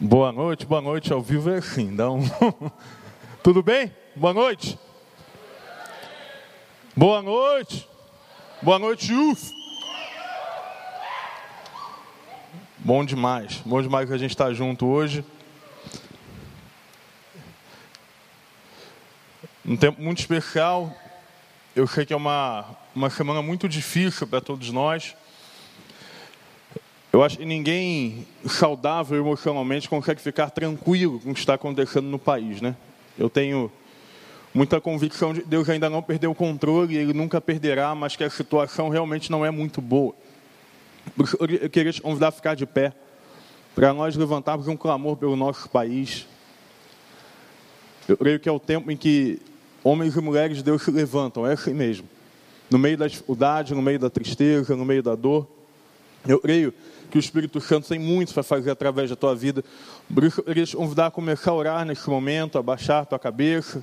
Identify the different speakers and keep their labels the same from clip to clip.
Speaker 1: Boa noite, boa noite. Ao vivo é assim, dá um... Tudo bem? Boa noite. Boa noite. Boa noite, Yus. Bom demais, bom demais que a gente está junto hoje. Um tempo muito especial. Eu sei que é uma, uma semana muito difícil para todos nós. Eu acho que ninguém saudável emocionalmente consegue ficar tranquilo com o que está acontecendo no país, né? Eu tenho muita convicção de que Deus ainda não perdeu o controle, Ele nunca perderá, mas que a situação realmente não é muito boa. Eu queria te convidar a ficar de pé, para nós levantarmos um clamor pelo nosso país. Eu creio que é o tempo em que homens e mulheres de Deus se levantam, é assim mesmo. No meio da dificuldade, no meio da tristeza, no meio da dor. Eu creio que o Espírito Santo tem muito para fazer através da tua vida. Por isso, eu queria te convidar a começar a orar nesse momento, abaixar a tua cabeça,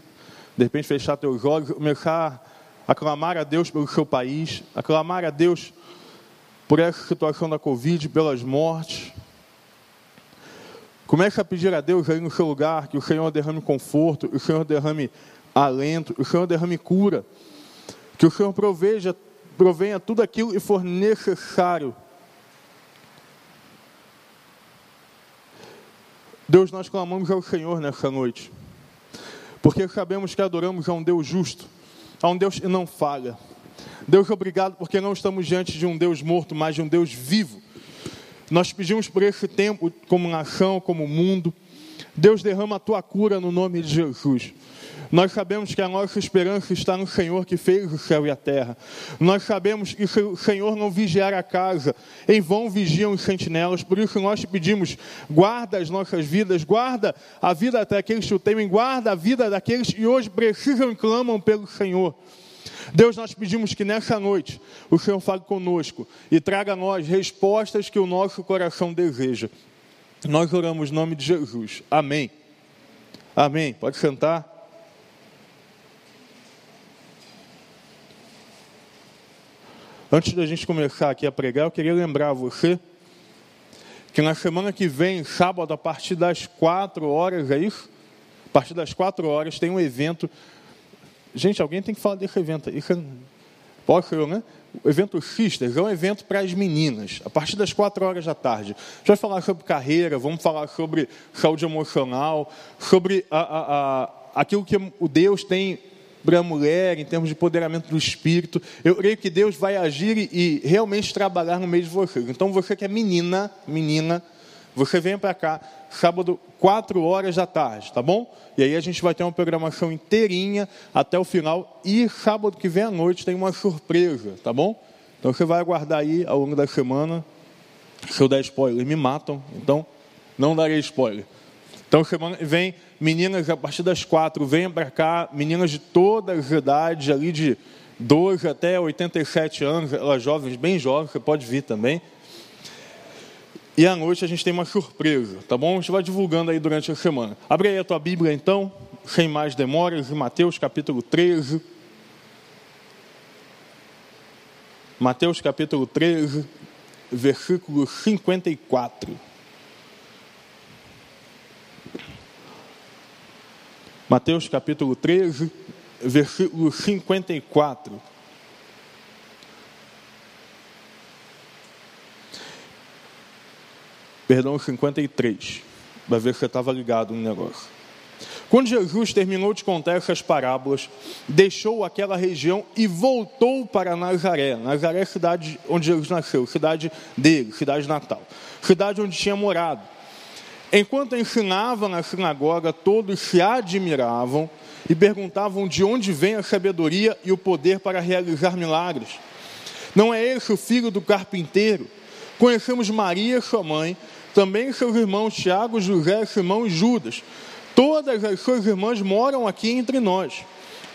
Speaker 1: de repente fechar teus olhos, começar a clamar a Deus pelo seu país, a clamar a Deus por essa situação da Covid, pelas mortes. Comece a pedir a Deus aí no seu lugar que o Senhor derrame conforto, que o Senhor derrame alento, que o Senhor derrame cura, que o Senhor proveja, provenha tudo aquilo que for necessário Deus, nós clamamos ao Senhor nessa noite, porque sabemos que adoramos a um Deus justo, a um Deus que não falha. Deus, obrigado, porque não estamos diante de um Deus morto, mas de um Deus vivo. Nós pedimos por esse tempo, como nação, como mundo. Deus, derrama a tua cura no nome de Jesus. Nós sabemos que a nossa esperança está no Senhor que fez o céu e a terra. Nós sabemos que se o Senhor não vigiar a casa, em vão vigiam os sentinelas. Por isso nós te pedimos, guarda as nossas vidas, guarda a vida daqueles que o temem, guarda a vida daqueles que hoje precisam e clamam pelo Senhor. Deus, nós pedimos que nessa noite o Senhor fale conosco e traga a nós respostas que o nosso coração deseja. Nós oramos em nome de Jesus. Amém. Amém. Pode sentar. Antes da gente começar aqui a pregar, eu queria lembrar você que na semana que vem, sábado, a partir das quatro horas, é isso? A partir das quatro horas tem um evento. Gente, alguém tem que falar desse evento. Isso é... Posso eu, né? O evento Sisters é um evento para as meninas, a partir das quatro horas da tarde. A gente vai falar sobre carreira, vamos falar sobre saúde emocional, sobre a, a, a, aquilo que o Deus tem para a mulher, em termos de empoderamento do espírito. Eu creio que Deus vai agir e, e realmente trabalhar no meio de vocês. Então, você que é menina, menina, você vem para cá, sábado, 4 horas da tarde, tá bom? E aí a gente vai ter uma programação inteirinha até o final. E sábado que vem à noite tem uma surpresa, tá bom? Então você vai aguardar aí ao longo da semana. Se eu der spoiler, me matam. Então, não darei spoiler. Então, semana vem meninas a partir das quatro, venham para cá, meninas de todas as idades, ali de 12 até 87 anos, elas jovens, bem jovens, você pode vir também. E à noite a gente tem uma surpresa, tá bom? A gente vai divulgando aí durante a semana. Abre aí a tua Bíblia então, sem mais demoras, em Mateus capítulo 13. Mateus capítulo 13, versículo 54. Mateus capítulo 13, versículo 54. Perdão, 53. Vai ver que você estava ligado no negócio. Quando Jesus terminou de contar essas parábolas, deixou aquela região e voltou para Nazaré. Nazaré é a cidade onde Jesus nasceu, cidade dele, cidade natal, cidade onde tinha morado. Enquanto ensinava na sinagoga, todos se admiravam e perguntavam de onde vem a sabedoria e o poder para realizar milagres. Não é esse o filho do carpinteiro? Conhecemos Maria, sua mãe, também seus irmãos Tiago, José, Simão e Judas. Todas as suas irmãs moram aqui entre nós.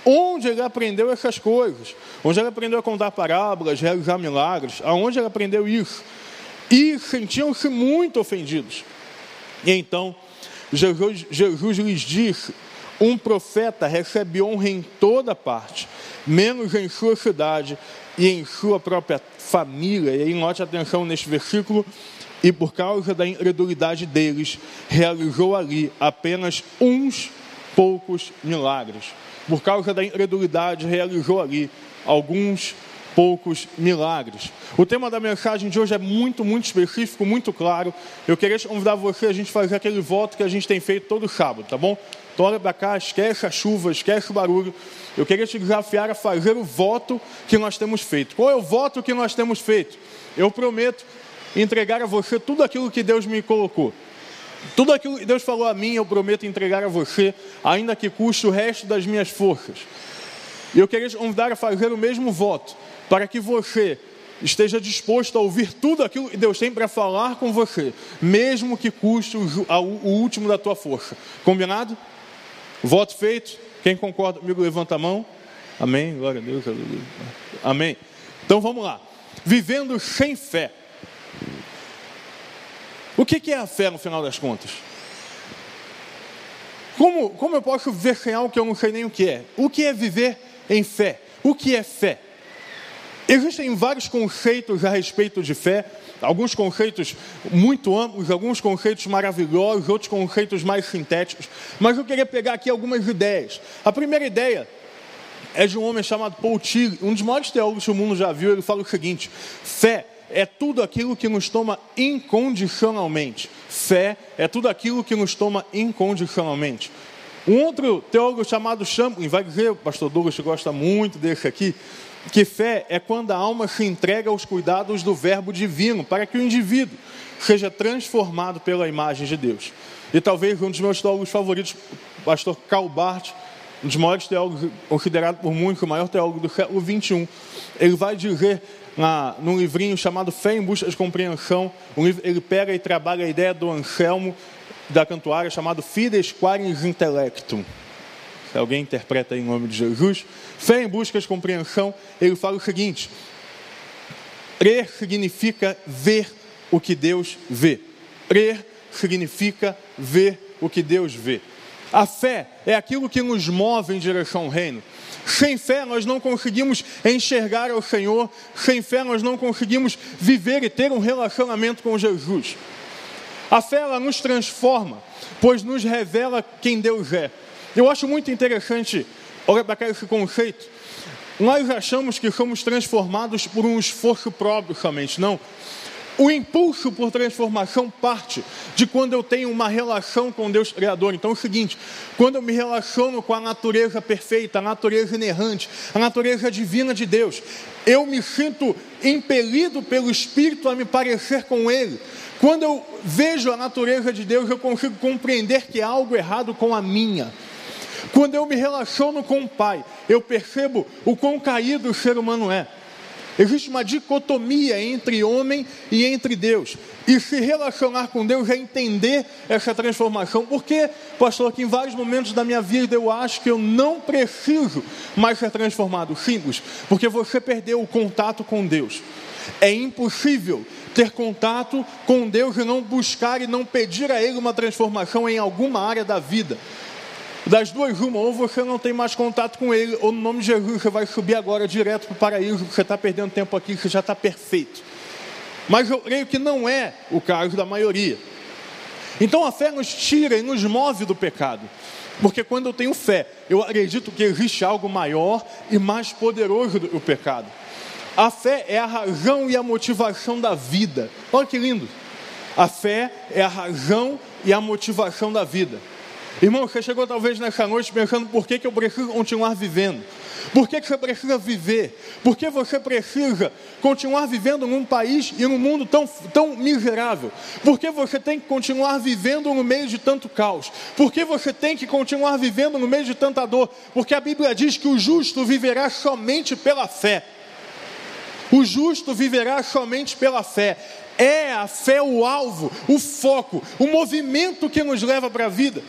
Speaker 1: Onde ele aprendeu essas coisas? Onde ele aprendeu a contar parábolas, realizar milagres? Aonde ele aprendeu isso? E sentiam-se muito ofendidos. E então, Jesus, Jesus lhes disse: Um profeta recebe honra em toda parte, menos em sua cidade, e em sua própria família. E aí note atenção neste versículo. E por causa da incredulidade deles, realizou ali apenas uns poucos milagres. Por causa da incredulidade, realizou ali alguns poucos milagres. O tema da mensagem de hoje é muito, muito específico, muito claro. Eu queria convidar você a gente fazer aquele voto que a gente tem feito todo sábado, tá bom? Então olha para cá, esquece a chuva, esquece o barulho. Eu queria te desafiar a fazer o voto que nós temos feito. Qual é o voto que nós temos feito? Eu prometo entregar a você tudo aquilo que Deus me colocou. Tudo aquilo que Deus falou a mim, eu prometo entregar a você, ainda que custe o resto das minhas forças. E eu queria te convidar a fazer o mesmo voto, para que você esteja disposto a ouvir tudo aquilo que Deus tem para falar com você, mesmo que custe o, último da tua força. Combinado? Voto feito. Quem concorda comigo, levanta a mão. Amém. Glória a Deus. Amém. Então vamos lá. Vivendo sem fé. O que é a fé no final das contas? Como, como eu posso viver sem algo que eu não sei nem o que é? O que é viver em fé? O que é fé? Existem vários conceitos a respeito de fé, alguns conceitos muito amplos, alguns conceitos maravilhosos, outros conceitos mais sintéticos, mas eu queria pegar aqui algumas ideias. A primeira ideia é de um homem chamado Paul um dos maiores teólogos que o mundo já viu. Ele fala o seguinte: fé é tudo aquilo que nos toma incondicionalmente. Fé é tudo aquilo que nos toma incondicionalmente. Um outro teólogo chamado Champlin vai dizer, o pastor Douglas gosta muito desse aqui, que fé é quando a alma se entrega aos cuidados do verbo divino, para que o indivíduo seja transformado pela imagem de Deus. E talvez um dos meus teólogos favoritos, o pastor Karl Barth, um dos maiores teólogos, considerado por muitos o maior teólogo do século XXI, ele vai dizer na, num livrinho chamado Fé em Busca de Compreensão, ele pega e trabalha a ideia do Anselmo da cantuária chamado Fides Quaris Intellectum. Alguém interpreta em nome de Jesus, fé em busca de compreensão, ele fala o seguinte: crer significa ver o que Deus vê. Crer significa ver o que Deus vê. A fé é aquilo que nos move em direção ao reino. Sem fé nós não conseguimos enxergar ao Senhor, sem fé nós não conseguimos viver e ter um relacionamento com Jesus. A fé ela nos transforma, pois nos revela quem Deus é. Eu acho muito interessante, olha para esse conceito. Nós achamos que somos transformados por um esforço próprio somente. Não. O impulso por transformação parte de quando eu tenho uma relação com Deus Criador. Então é o seguinte: quando eu me relaciono com a natureza perfeita, a natureza inerrante, a natureza divina de Deus, eu me sinto impelido pelo Espírito a me parecer com Ele. Quando eu vejo a natureza de Deus, eu consigo compreender que há algo errado com a minha. Quando eu me relaciono com o Pai, eu percebo o quão caído o ser humano é. Existe uma dicotomia entre homem e entre Deus. E se relacionar com Deus é entender essa transformação. Porque, pastor, que em vários momentos da minha vida eu acho que eu não preciso mais ser transformado. Simples. Porque você perdeu o contato com Deus. É impossível ter contato com Deus e não buscar e não pedir a Ele uma transformação em alguma área da vida. Das duas, uma, ou você não tem mais contato com Ele, ou no nome de Jesus você vai subir agora direto para o paraíso, você está perdendo tempo aqui, você já está perfeito. Mas eu creio que não é o caso da maioria. Então a fé nos tira e nos move do pecado. Porque quando eu tenho fé, eu acredito que existe algo maior e mais poderoso do que o pecado. A fé é a razão e a motivação da vida. Olha que lindo. A fé é a razão e a motivação da vida. Irmão, você chegou talvez nessa noite pensando por que, que eu preciso continuar vivendo. Por que, que você precisa viver? Por que você precisa continuar vivendo num país e num mundo tão, tão miserável? Por que você tem que continuar vivendo no meio de tanto caos? Por que você tem que continuar vivendo no meio de tanta dor? Porque a Bíblia diz que o justo viverá somente pela fé. O justo viverá somente pela fé. É a fé o alvo, o foco, o movimento que nos leva para a vida.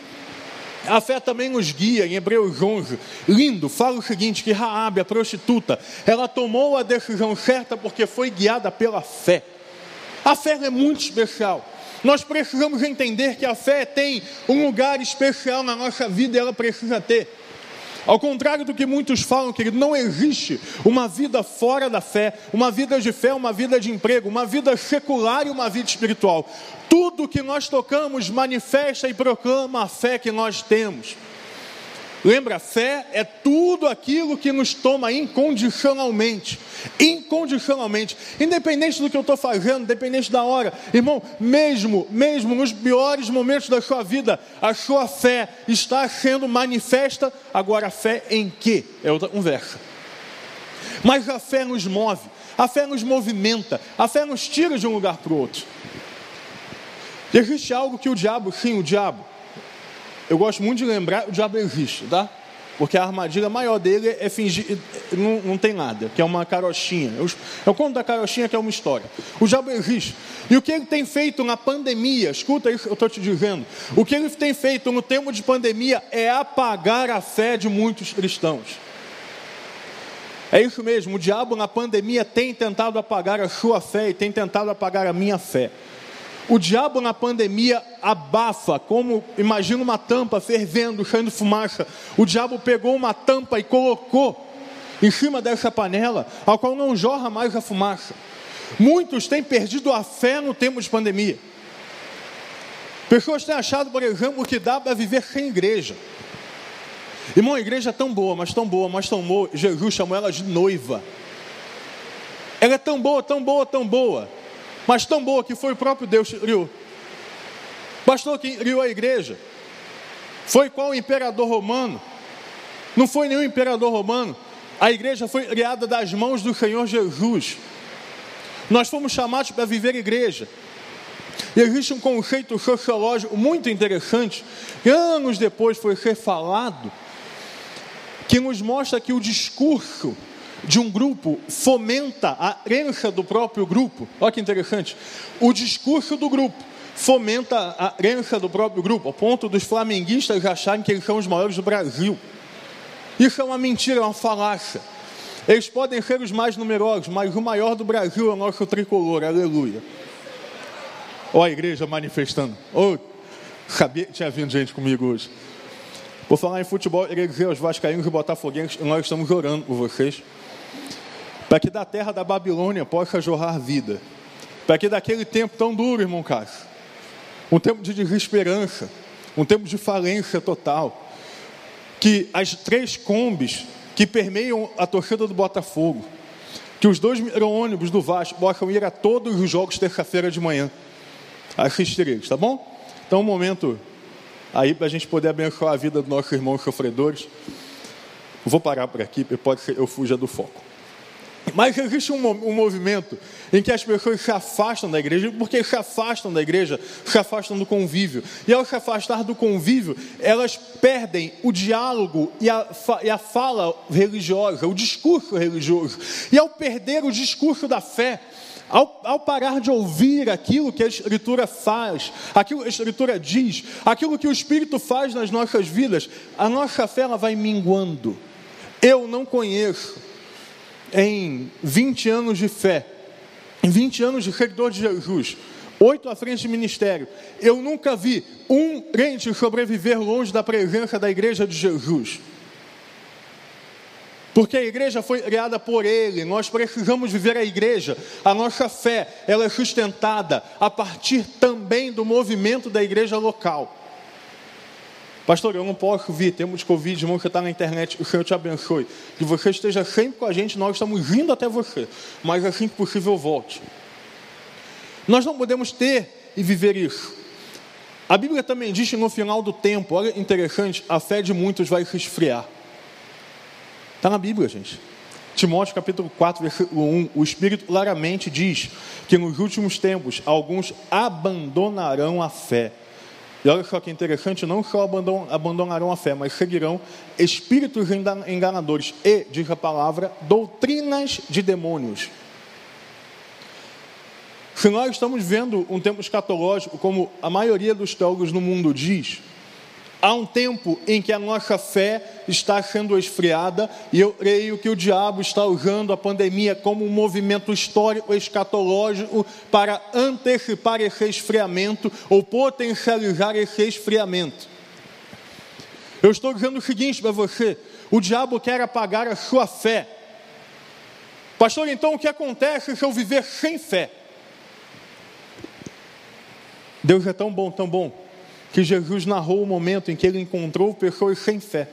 Speaker 1: A fé também nos guia em Hebreus 11. Lindo, fala o seguinte: que Raabe, a prostituta, ela tomou a decisão certa porque foi guiada pela fé. A fé é muito especial. Nós precisamos entender que a fé tem um lugar especial na nossa vida e ela precisa ter. Ao contrário do que muitos falam, querido, não existe uma vida fora da fé, uma vida de fé, uma vida de emprego, uma vida secular e uma vida espiritual. Tudo que nós tocamos manifesta e proclama a fé que nós temos. Lembra, fé é tudo aquilo que nos toma incondicionalmente. Incondicionalmente. Independente do que eu estou fazendo, independente da hora. Irmão, mesmo, mesmo nos piores momentos da sua vida, a sua fé está sendo manifesta. Agora, a fé em quê? É outra conversa. Mas a fé nos move, a fé nos movimenta, a fé nos tira de um lugar para o outro. Existe algo que o diabo, sim, o diabo, eu gosto muito de lembrar, o diabo existe, tá? Porque a armadilha maior dele é fingir, não, não tem nada, que é uma carochinha. Eu, eu conto da carochinha que é uma história. O diabo existe. E o que ele tem feito na pandemia, escuta isso, eu estou te dizendo. O que ele tem feito no tempo de pandemia é apagar a fé de muitos cristãos. É isso mesmo, o diabo na pandemia tem tentado apagar a sua fé e tem tentado apagar a minha fé. O diabo na pandemia abafa, como imagina uma tampa fervendo, saindo fumaça. O diabo pegou uma tampa e colocou em cima dessa panela, ao qual não jorra mais a fumaça. Muitos têm perdido a fé no tempo de pandemia. Pessoas têm achado, por exemplo, que dá para viver sem igreja. Irmão, a igreja é tão boa, mas tão boa, mas tão boa. Jesus chamou ela de noiva. Ela é tão boa, tão boa, tão boa mas tão boa que foi o próprio Deus que criou. Bastou que criou a igreja. Foi qual imperador romano? Não foi nenhum imperador romano. A igreja foi criada das mãos do Senhor Jesus. Nós fomos chamados para viver igreja. E existe um conceito sociológico muito interessante, que anos depois foi refalado, que nos mostra que o discurso de um grupo fomenta a crença do próprio grupo. Olha que interessante. O discurso do grupo fomenta a crença do próprio grupo, ao ponto dos flamenguistas acharem que eles são os maiores do Brasil. Isso é uma mentira, é uma falácia. Eles podem ser os mais numerosos, mas o maior do Brasil é o nosso tricolor, aleluia. Olha a igreja manifestando. Oh, sabia que tinha vindo gente comigo hoje. Vou falar em futebol, eu queria dizer aos vascaínos e botafoguenses, nós estamos orando por vocês para que da terra da Babilônia possa jorrar vida, para que daquele tempo tão duro, irmão Cássio, um tempo de desesperança, um tempo de falência total, que as três combis que permeiam a torcida do Botafogo, que os dois ônibus do Vasco possam ir a todos os jogos terça-feira de manhã, assistir eles, tá bom? Então, um momento aí para a gente poder abençoar a vida dos nossos irmãos sofredores. Vou parar por aqui, pode ser eu fuja do foco. Mas existe um, movimento em que as pessoas se afastam da igreja, porque se afastam da igreja, se afastam do convívio. E ao se afastar do convívio, elas perdem o diálogo e a, e a fala religiosa, o discurso religioso. E ao perder o discurso da fé, ao, ao, parar de ouvir aquilo que a Escritura faz, aquilo que a Escritura diz, aquilo que o Espírito faz nas nossas vidas, a nossa fé ela vai minguando. Eu não conheço em 20 anos de fé, em 20 anos de seguidor de Jesus, oito à frente de ministério, eu nunca vi um crente sobreviver longe da presença da igreja de Jesus. Porque a igreja foi criada por Ele, nós precisamos viver a igreja, a nossa fé, ela é sustentada a partir também do movimento da igreja local. Pastor, eu não posso vir, temos Covid, irmão, que está na internet, o Senhor te abençoe. Que você esteja sempre com a gente, nós estamos indo até você, mas assim que possível volte. Nós não podemos ter e viver isso. A Bíblia também diz que no final do tempo, olha interessante, a fé de muitos vai se esfriar. Está na Bíblia, gente. Timóteo capítulo 4, versículo 1, o Espírito claramente diz que nos últimos tempos alguns abandonarão a fé e olha só que interessante, não só abandonarão a fé, mas seguirão espíritos enganadores e, diz a palavra, doutrinas de demônios. Se nós estamos vendo um tempo escatológico, como a maioria dos teólogos no mundo diz, Há um tempo em que a nossa fé está sendo esfriada e eu creio que o diabo está usando a pandemia como um movimento histórico escatológico para antecipar esse esfriamento ou potencializar esse esfriamento. Eu estou dizendo o seguinte para você: o diabo quer apagar a sua fé. Pastor, então o que acontece se eu viver sem fé? Deus é tão bom, tão bom, que Jesus narrou o momento em que ele encontrou pessoas sem fé.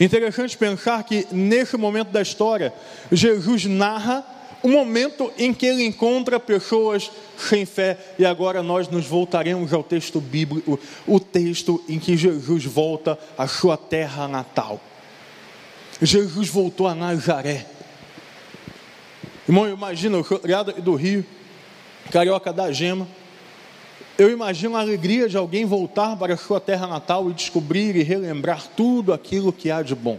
Speaker 1: Interessante pensar que nesse momento da história, Jesus narra o momento em que ele encontra pessoas sem fé, e agora nós nos voltaremos ao texto bíblico, o texto em que Jesus volta à sua terra natal. Jesus voltou a Nazaré. Irmão, imagina, eu sou criado do Rio, carioca da gema. Eu imagino a alegria de alguém voltar para a sua terra natal e descobrir e relembrar tudo aquilo que há de bom.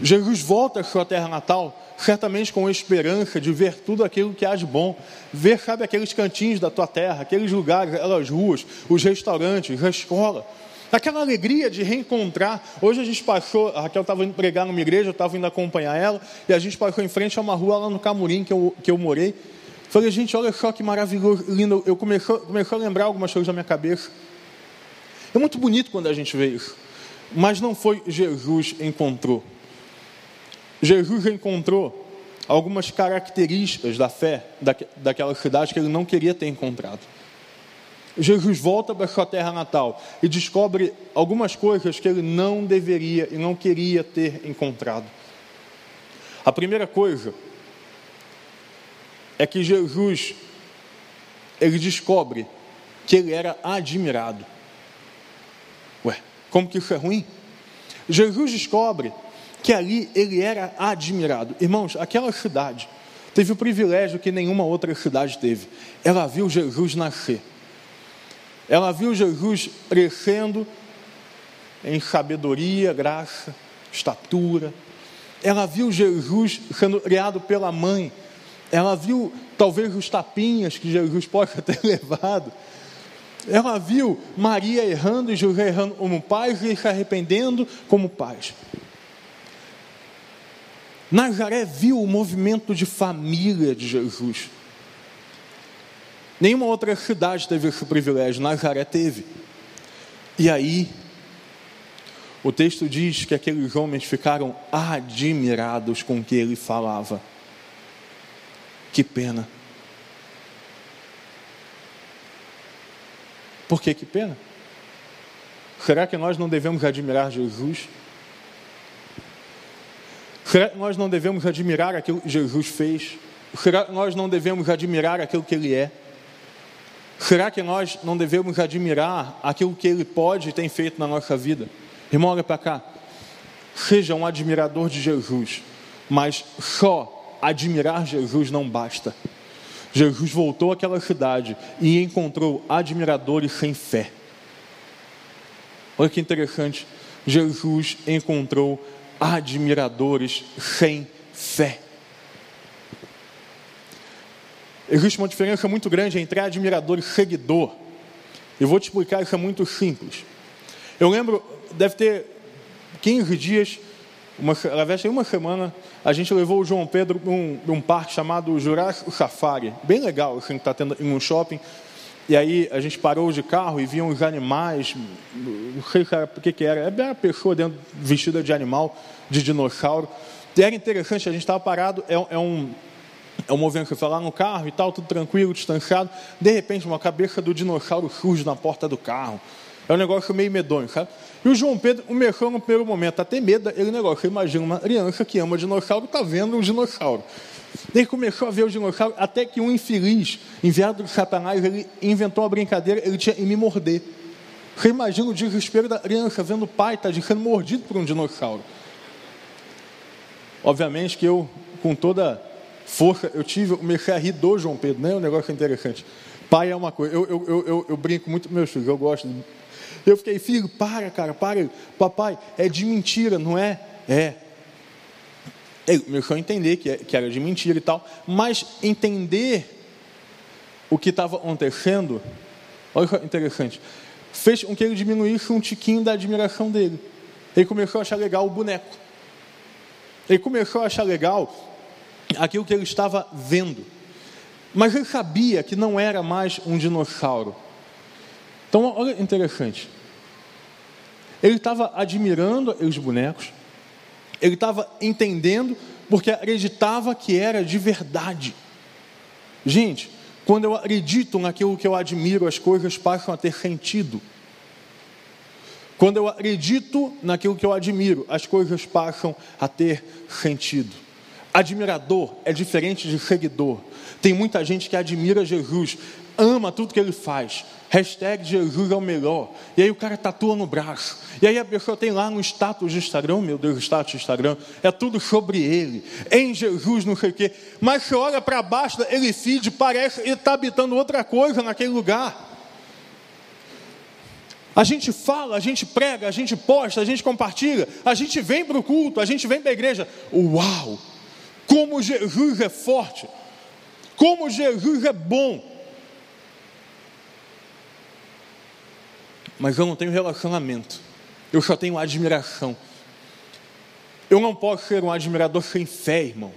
Speaker 1: Jesus volta à sua terra natal certamente com esperança de ver tudo aquilo que há de bom, ver, sabe, aqueles cantinhos da tua terra, aqueles lugares, aquelas ruas, os restaurantes, a escola, aquela alegria de reencontrar. Hoje a gente passou, a Raquel estava indo pregar numa igreja, eu estava indo acompanhar ela, e a gente passou em frente a uma rua lá no Camurim que eu, que eu morei. Falei, gente, olha só que maravilhoso, lindo. Eu comecei, comecei a lembrar algumas coisas na minha cabeça. É muito bonito quando a gente vê isso. Mas não foi Jesus encontrou. Jesus encontrou algumas características da fé daquela cidade que ele não queria ter encontrado. Jesus volta para sua terra natal e descobre algumas coisas que ele não deveria e não queria ter encontrado. A primeira coisa é que Jesus ele descobre que ele era admirado. Ué, como que isso é ruim? Jesus descobre que ali ele era admirado. Irmãos, aquela cidade teve o privilégio que nenhuma outra cidade teve. Ela viu Jesus nascer. Ela viu Jesus crescendo em sabedoria, graça, estatura. Ela viu Jesus sendo criado pela mãe. Ela viu talvez os tapinhas que Jesus possa ter levado. Ela viu Maria errando e José errando como pais e se arrependendo como pais. Nazaré viu o movimento de família de Jesus. Nenhuma outra cidade teve esse privilégio, Nazaré teve. E aí, o texto diz que aqueles homens ficaram admirados com o que ele falava. Que pena. Por que que pena? Será que nós não devemos admirar Jesus? Será que nós não devemos admirar aquilo que Jesus fez? Será que nós não devemos admirar aquilo que Ele é? Será que nós não devemos admirar aquilo que Ele pode e tem feito na nossa vida? Irmão, olha para cá. Seja um admirador de Jesus, mas só admirar Jesus não basta. Jesus voltou àquela cidade e encontrou admiradores sem fé. Olha que interessante. Jesus encontrou admiradores sem fé. Existe uma diferença muito grande entre admirador e seguidor. Eu vou te explicar, isso é muito simples. Eu lembro, deve ter 15 dias, uma, através de uma semana, a gente levou o João Pedro para um, um parque chamado Jurassic Safari. Bem legal, assim, que está tendo em um shopping. E aí a gente parou de carro e via uns animais, não sei o que, que era, era uma pessoa dentro, vestida de animal, de dinossauro. E era interessante, a gente estava parado, é, é, um, é um movimento que foi lá no carro e tal, tudo tranquilo, distanciado. De repente, uma cabeça do dinossauro surge na porta do carro. É um negócio meio medonho, sabe? E o João Pedro começou no primeiro momento a ter medo daquele negócio. Imagina uma criança que ama dinossauro, está vendo um dinossauro. Ele começou a ver os dinossauros, até que um infeliz, enviado de Satanás, ele inventou uma brincadeira, ele tinha em me morder. Você imagina o desespero da criança vendo o pai tá sendo mordido por um dinossauro. Obviamente que eu, com toda força, eu tive, eu comecei a rir do João Pedro, né? O negócio é interessante. Pai é uma coisa, eu, eu, eu, eu, brinco muito com meus filhos, eu gosto. Eu fiquei, filho, para, cara, para. Papai, é de mentira, não é? É. Ele começou a entender que, que era de mentira e tal, mas entender o que estava acontecendo, olha interessante, fez com que ele diminuísse um tiquinho da admiração dele. Ele começou a achar legal o boneco. Ele começou a achar legal aquilo que ele estava vendo. Mas ele sabia que não era mais um dinossauro. Então, olha interessante. Ele estava admirando os bonecos, ele estava entendendo, porque acreditava que era de verdade. Gente, quando eu acredito naquilo que eu admiro, as coisas passam a ter sentido. Quando eu acredito naquilo que eu admiro, as coisas passam a ter sentido. Admirador é diferente de seguidor. Tem muita gente que admira Jesus, ama tudo que ele faz. Hashtag Jesus é o melhor. E aí o cara tatua no braço. E aí a pessoa tem lá no status do Instagram, meu Deus, o status do Instagram, é tudo sobre ele. Em Jesus, não sei o quê. Mas você olha para baixo, ele feed, parece que ele está habitando outra coisa naquele lugar. A gente fala, a gente prega, a gente posta, a gente compartilha, a gente vem para o culto, a gente vem para a igreja. Uau! Como Jesus é forte! Como Jesus é bom! mas eu não tenho relacionamento, eu só tenho admiração. Eu não posso ser um admirador sem fé, irmão.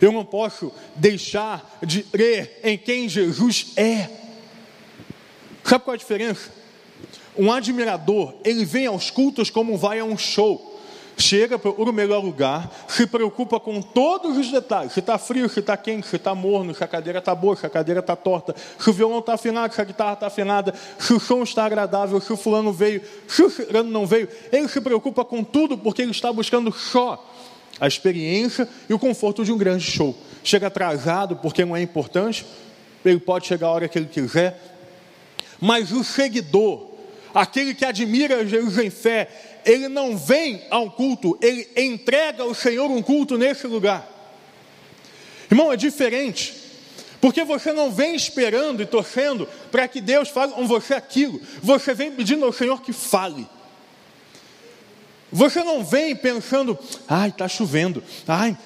Speaker 1: Eu não posso deixar de crer em quem Jesus é. Sabe qual é a diferença? Um admirador, ele vem aos cultos como vai a um show chega para o melhor lugar, se preocupa com todos os detalhes: se está frio, se está quente, se está morno, se a cadeira está boa, se a cadeira está torta, se o violão está afinado, se a guitarra está afinada, se o som está agradável, se o fulano veio, se o fulano não veio. Ele se preocupa com tudo porque ele está buscando só a experiência e o conforto de um grande show. Chega atrasado porque não é importante, ele pode chegar a hora que ele quiser, mas o seguidor, aquele que admira Jesus em fé, ele não vem a um culto, ele entrega ao Senhor um culto nesse lugar. Irmão, é diferente. Porque você não vem esperando e torcendo para que Deus fale com você aquilo. Você vem pedindo ao Senhor que fale. Você não vem pensando, ai, está chovendo, ai,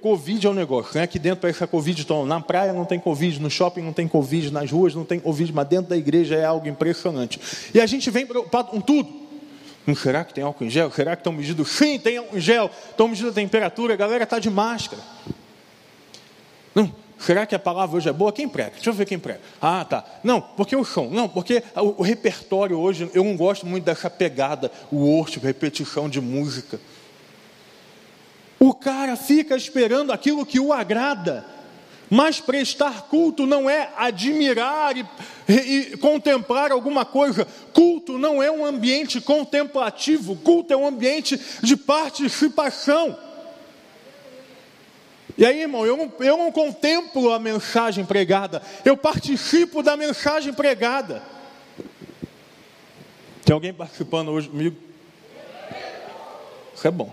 Speaker 1: Covid é um negócio, né? Aqui dentro parece que a Covid, então, na praia não tem Covid, no shopping não tem Covid, nas ruas não tem Covid, mas dentro da igreja é algo impressionante. E a gente vem preocupado com tudo. Hum, será que tem álcool em gel? Será que estão medindo? Sim, tem álcool em gel. Estão medindo a temperatura. A galera está de máscara. Não, será que a palavra hoje é boa? Quem prega? Deixa eu ver quem prega. Ah, tá. Não, porque o som. Não, porque o, o repertório hoje, eu não gosto muito dessa pegada, o worship, repetição de música. O cara fica esperando aquilo que o agrada. Mas prestar culto não é admirar e, e, contemplar alguma coisa. Culto não é um ambiente contemplativo. Culto é um ambiente de participação. E aí, irmão, eu não, eu não contemplo a mensagem pregada, eu participo da mensagem pregada. Tem alguém participando hoje comigo? Isso é bom.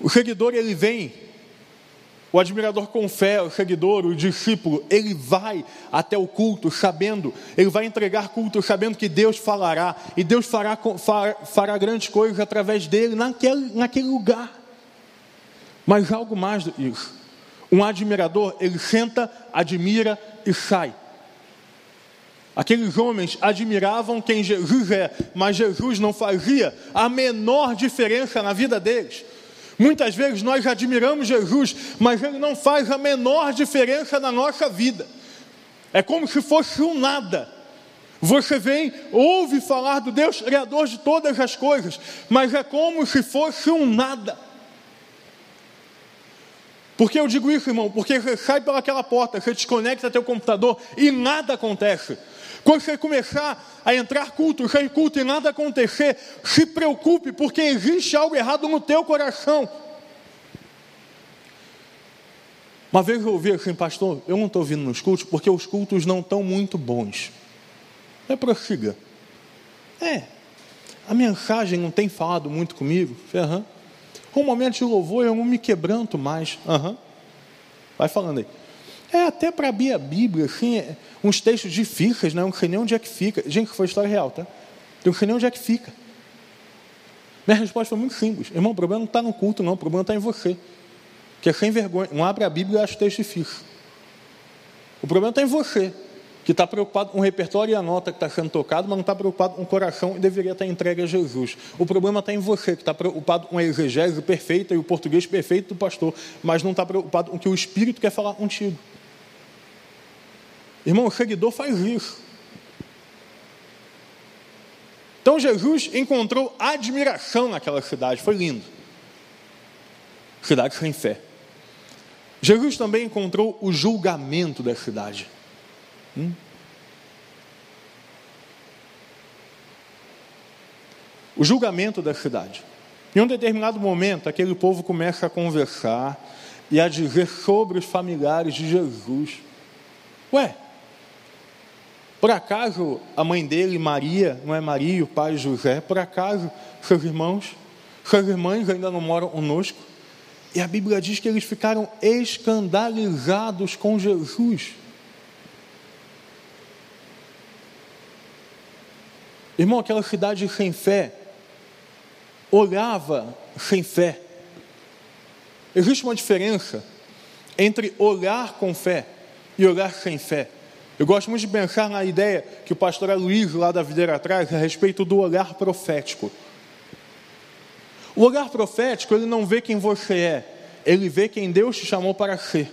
Speaker 1: O seguidor, ele vem o admirador com fé, o seguidor, o discípulo, ele vai até o culto sabendo, ele vai entregar culto sabendo que Deus falará, e Deus fará, fará, fará grandes coisas através dele naquele, naquele lugar. Mas algo mais do que isso. Um admirador, ele senta, admira e sai. Aqueles homens admiravam quem Jesus é, mas Jesus não fazia a menor diferença na vida deles. Muitas vezes nós admiramos Jesus, mas ele não faz a menor diferença na nossa vida. É como se fosse um nada. Você vem, ouve falar do Deus Criador de todas as coisas, mas é como se fosse um nada. Por que eu digo isso, irmão? Porque você sai pelaquela porta, você desconecta teu computador e nada acontece. Quando você começar a entrar culto, sair culto e nada acontecer, se preocupe, porque existe algo errado no teu coração. Uma vez eu ouvi assim, pastor, eu não estou vindo nos cultos porque os cultos não estão muito bons. É prossiga. É, a mensagem não tem falado muito comigo. Uhum. Um momento de louvor eu não me quebranto mais. Uhum. Vai falando aí. É, até para abrir a Bíblia, assim, é, uns textos difíceis, né? não sei nem onde é que fica. Gente, foi história real, tá? Eu não sei nem onde é que fica. Minha resposta foi muito simples. Irmão, o problema não está no culto, não. O problema está em você. Que é sem vergonha. Não abre a Bíblia e acha o texto difícil. O problema está em você, que está preocupado com o repertório e a nota que está sendo tocado, mas não está preocupado com o coração e deveria estar entregue a Jesus. O problema está em você, que está preocupado com a exegese perfeita e o português perfeito do pastor, mas não está preocupado com o que o Espírito quer falar contigo. Irmão, seguidor faz isso. Então Jesus encontrou admiração naquela cidade, foi lindo. Cidade sem fé. Jesus também encontrou o julgamento da cidade. Hum? O julgamento da cidade. Em um determinado momento, aquele povo começa a conversar e a dizer sobre os familiares de Jesus. Ué, por acaso a mãe dele, Maria, não é Maria o pai José? Por acaso seus irmãos, suas irmãs ainda não moram conosco? E a Bíblia diz que eles ficaram escandalizados com Jesus. Irmão, aquela cidade sem fé, olhava sem fé. Existe uma diferença entre olhar com fé e olhar sem fé. Eu gosto muito de pensar na ideia que o pastor Aloysio, lá da videira traz, a respeito do olhar profético. O olhar profético, ele não vê quem você é, ele vê quem Deus te chamou para ser.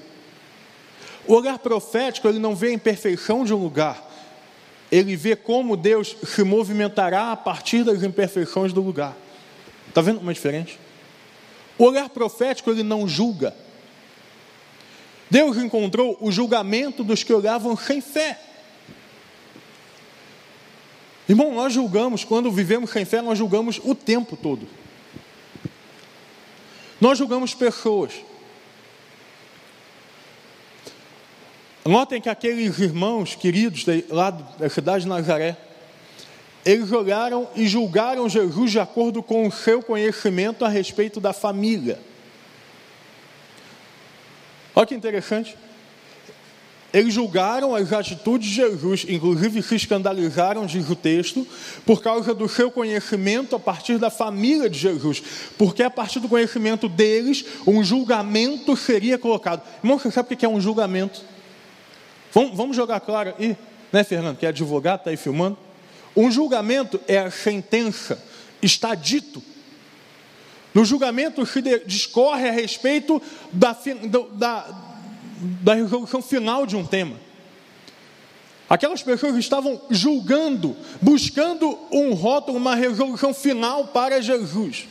Speaker 1: O olhar profético, ele não vê a imperfeição de um lugar, ele vê como Deus se movimentará a partir das imperfeições do lugar. Está vendo uma diferença? O olhar profético, ele não julga, Deus encontrou o julgamento dos que olhavam sem fé. Irmão, nós julgamos, quando vivemos sem fé, nós julgamos o tempo todo. Nós julgamos pessoas. Notem que aqueles irmãos queridos lá da cidade de Nazaré, eles olharam e julgaram Jesus de acordo com o seu conhecimento a respeito da família. Olha que interessante. Eles julgaram as atitudes de Jesus, inclusive se escandalizaram, diz o texto, por causa do seu conhecimento a partir da família de Jesus. Porque a partir do conhecimento deles, um julgamento seria colocado. Irmão, você sabe o que é um julgamento? Vamos, jogar claro aí, né, Fernando, que é advogado, está aí filmando? Um julgamento é a sentença, está dito no julgamento se discorre a respeito da, da, da resolução final de um tema. Aquelas pessoas estavam julgando, buscando um rótulo, uma resolução final para Jesus.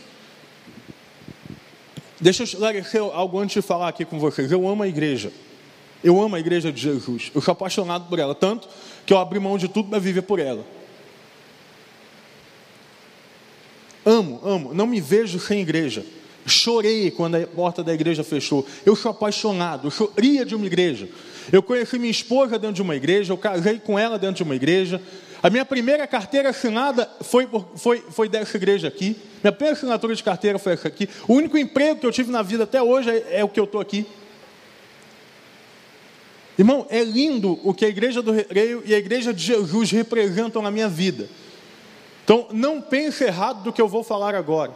Speaker 1: Deixa eu esclarecer algo antes de falar aqui com vocês. Eu amo a igreja. Eu amo a igreja de Jesus. Eu sou apaixonado por ela, tanto que eu abri mão de tudo para viver por ela. Amo, amo, não me vejo sem igreja. Chorei quando a porta da igreja fechou. Eu sou apaixonado, eu choria de uma igreja. Eu conheci minha esposa dentro de uma igreja, eu casei com ela dentro de uma igreja. A minha primeira carteira assinada foi, foi, foi dessa igreja aqui. Minha primeira assinatura de carteira foi essa aqui. O único emprego que eu tive na vida até hoje é, é o que eu estou aqui. Irmão, é lindo o que a igreja do Recreio e a igreja de Jesus representam na minha vida. Então, não pense errado do que eu vou falar agora.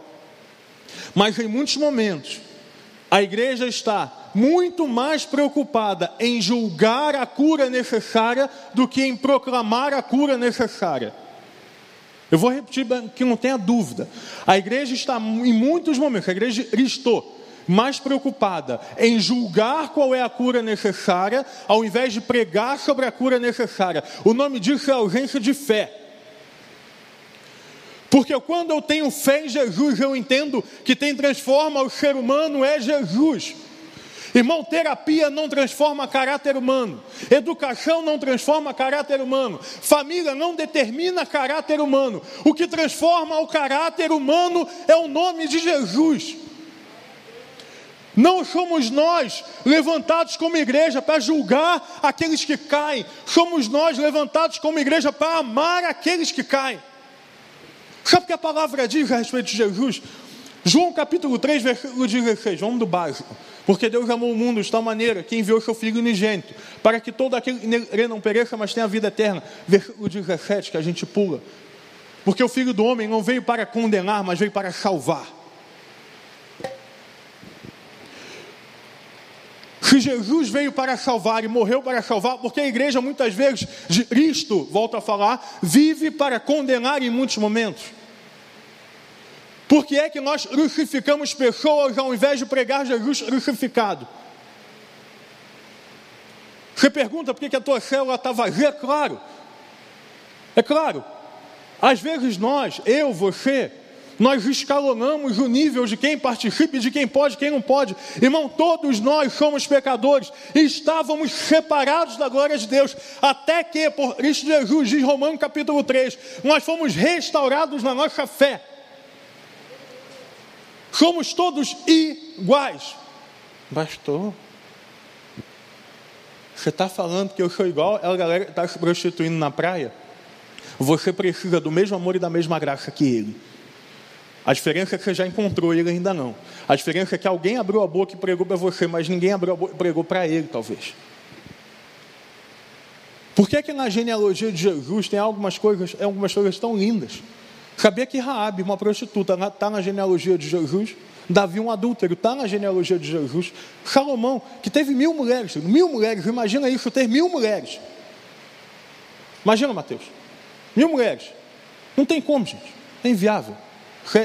Speaker 1: Mas em muitos momentos, a igreja está muito mais preocupada em julgar a cura necessária do que em proclamar a cura necessária. Eu vou repetir que não tenha dúvida. A igreja está em muitos momentos, a igreja estou mais preocupada em julgar qual é a cura necessária, ao invés de pregar sobre a cura necessária. O nome disso é ausência de fé. Porque quando eu tenho fé em Jesus, eu entendo que quem transforma o ser humano é Jesus. Irmão, terapia não transforma caráter humano, educação não transforma caráter humano, família não determina caráter humano. O que transforma o caráter humano é o nome de Jesus. Não somos nós levantados como igreja para julgar aqueles que caem, somos nós levantados como igreja para amar aqueles que caem. Sabe o que a palavra diz a respeito de Jesus? João capítulo 3, versículo 16, vamos do básico. Porque Deus amou o mundo de tal maneira que enviou seu Filho unigênito, para que todo aquele que não pereça, mas tenha vida eterna. Versículo 17, que a gente pula. Porque o Filho do Homem não veio para condenar, mas veio para salvar. Se Jesus veio para salvar e morreu para salvar, porque a igreja muitas vezes, de Cristo, volta a falar, vive para condenar em muitos momentos. Por que é que nós crucificamos pessoas ao invés de pregar Jesus crucificado? Você pergunta por que a tua célula está vazia? É claro. É claro. Às vezes nós, eu, você, nós escalonamos o nível de quem participa de quem pode quem não pode. Irmão, todos nós somos pecadores estávamos separados da glória de Deus, até que, por Cristo Jesus, diz Romanos capítulo 3, nós fomos restaurados na nossa fé. Somos todos iguais. Pastor, você está falando que eu sou igual a galera que está se prostituindo na praia? Você precisa do mesmo amor e da mesma graça que ele. A diferença é que você já encontrou ele ainda não. A diferença é que alguém abriu a boca e pregou para você, mas ninguém abriu a boca e pregou para ele, talvez. Por que, é que na genealogia de Jesus tem algumas coisas, algumas coisas tão lindas? Sabia que Raabe, uma prostituta, está na genealogia de Jesus? Davi, um adúltero, está na genealogia de Jesus. Salomão, que teve mil mulheres, mil mulheres, imagina isso, ter mil mulheres. Imagina, Mateus, mil mulheres. Não tem como, gente, é inviável.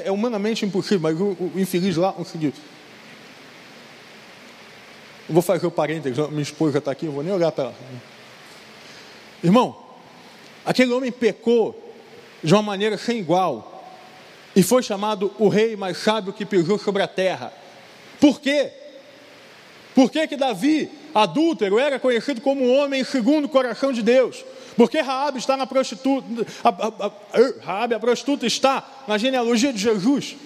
Speaker 1: É humanamente impossível, mas o, o infeliz lá conseguiu. Vou fazer o parênteses, minha esposa está aqui, não vou nem olhar para ela. Irmão, aquele homem pecou de uma maneira sem igual e foi chamado o rei mais sábio que pisou sobre a terra. Por quê? Por que, que Davi, adúltero, era conhecido como um homem segundo o coração de Deus? Porque Raabe está na prostituta, a, a, Raabe, a prostituta, está na genealogia de Jesus.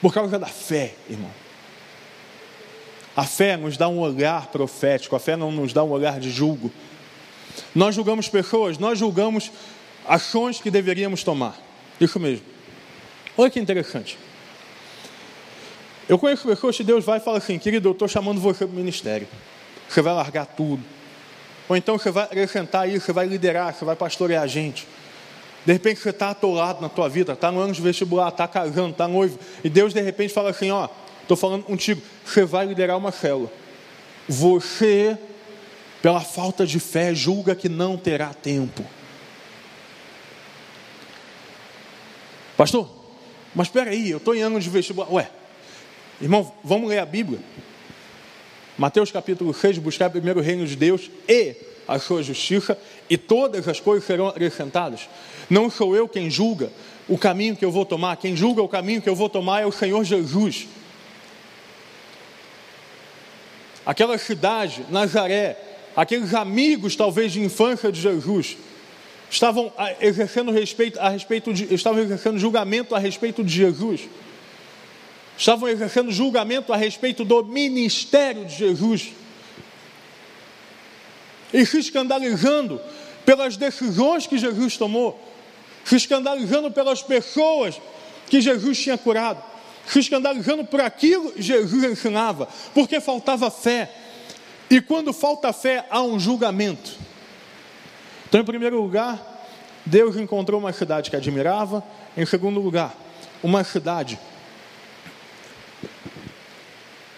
Speaker 1: Por causa da fé, irmão. A fé nos dá um olhar profético, a fé não nos dá um olhar de julgo. Nós julgamos pessoas, nós julgamos ações que deveríamos tomar. Isso mesmo. Olha que interessante. Eu conheço pessoas que Deus vai e fala assim, querido, eu estou chamando você para o ministério. Você vai largar tudo. Ou então você vai acrescentar isso, você vai liderar, você vai pastorear a gente. De repente você está atolado na tua vida, está no ano de vestibular, está casando, está noivo. E Deus de repente fala assim, ó, estou falando contigo, você vai liderar uma célula. Você pela falta de fé, julga que não terá tempo. Pastor, mas espera aí, eu estou em ano de vestibular. Ué, irmão, vamos ler a Bíblia. Mateus capítulo 6, buscar primeiro o reino de Deus e a sua justiça, e todas as coisas serão acrescentadas. Não sou eu quem julga o caminho que eu vou tomar, quem julga o caminho que eu vou tomar é o Senhor Jesus. Aquela cidade, Nazaré, aqueles amigos, talvez, de infância de Jesus, estavam ah, exercendo respeito a respeito de, estavam exercendo julgamento a respeito de Jesus, estavam exercendo julgamento a respeito do ministério de Jesus, e se escandalizando pelas decisões que Jesus tomou, se escandalizando pelas pessoas que Jesus tinha curado, se escandalizando por aquilo Jesus ensinava, porque faltava fé, e quando falta fé, há um julgamento. Então, em primeiro lugar, Deus encontrou uma cidade que admirava. Em segundo lugar, uma cidade.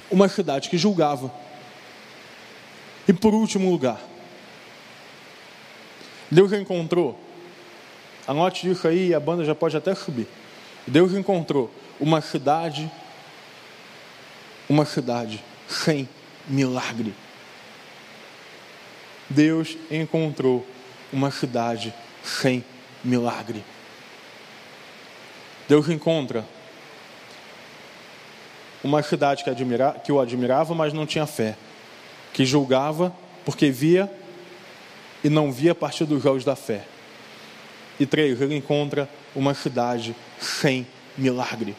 Speaker 1: Uma cidade que julgava. E por último lugar, Deus encontrou. Anote isso aí, a banda já pode até subir. Deus encontrou uma cidade, uma cidade sem milagre. Deus encontrou uma cidade sem milagre. Deus encontra uma cidade que, admira, que o admirava, mas não tinha fé, que julgava porque via e não via a partir dos olhos da fé. E três, ele encontra uma cidade sem milagre.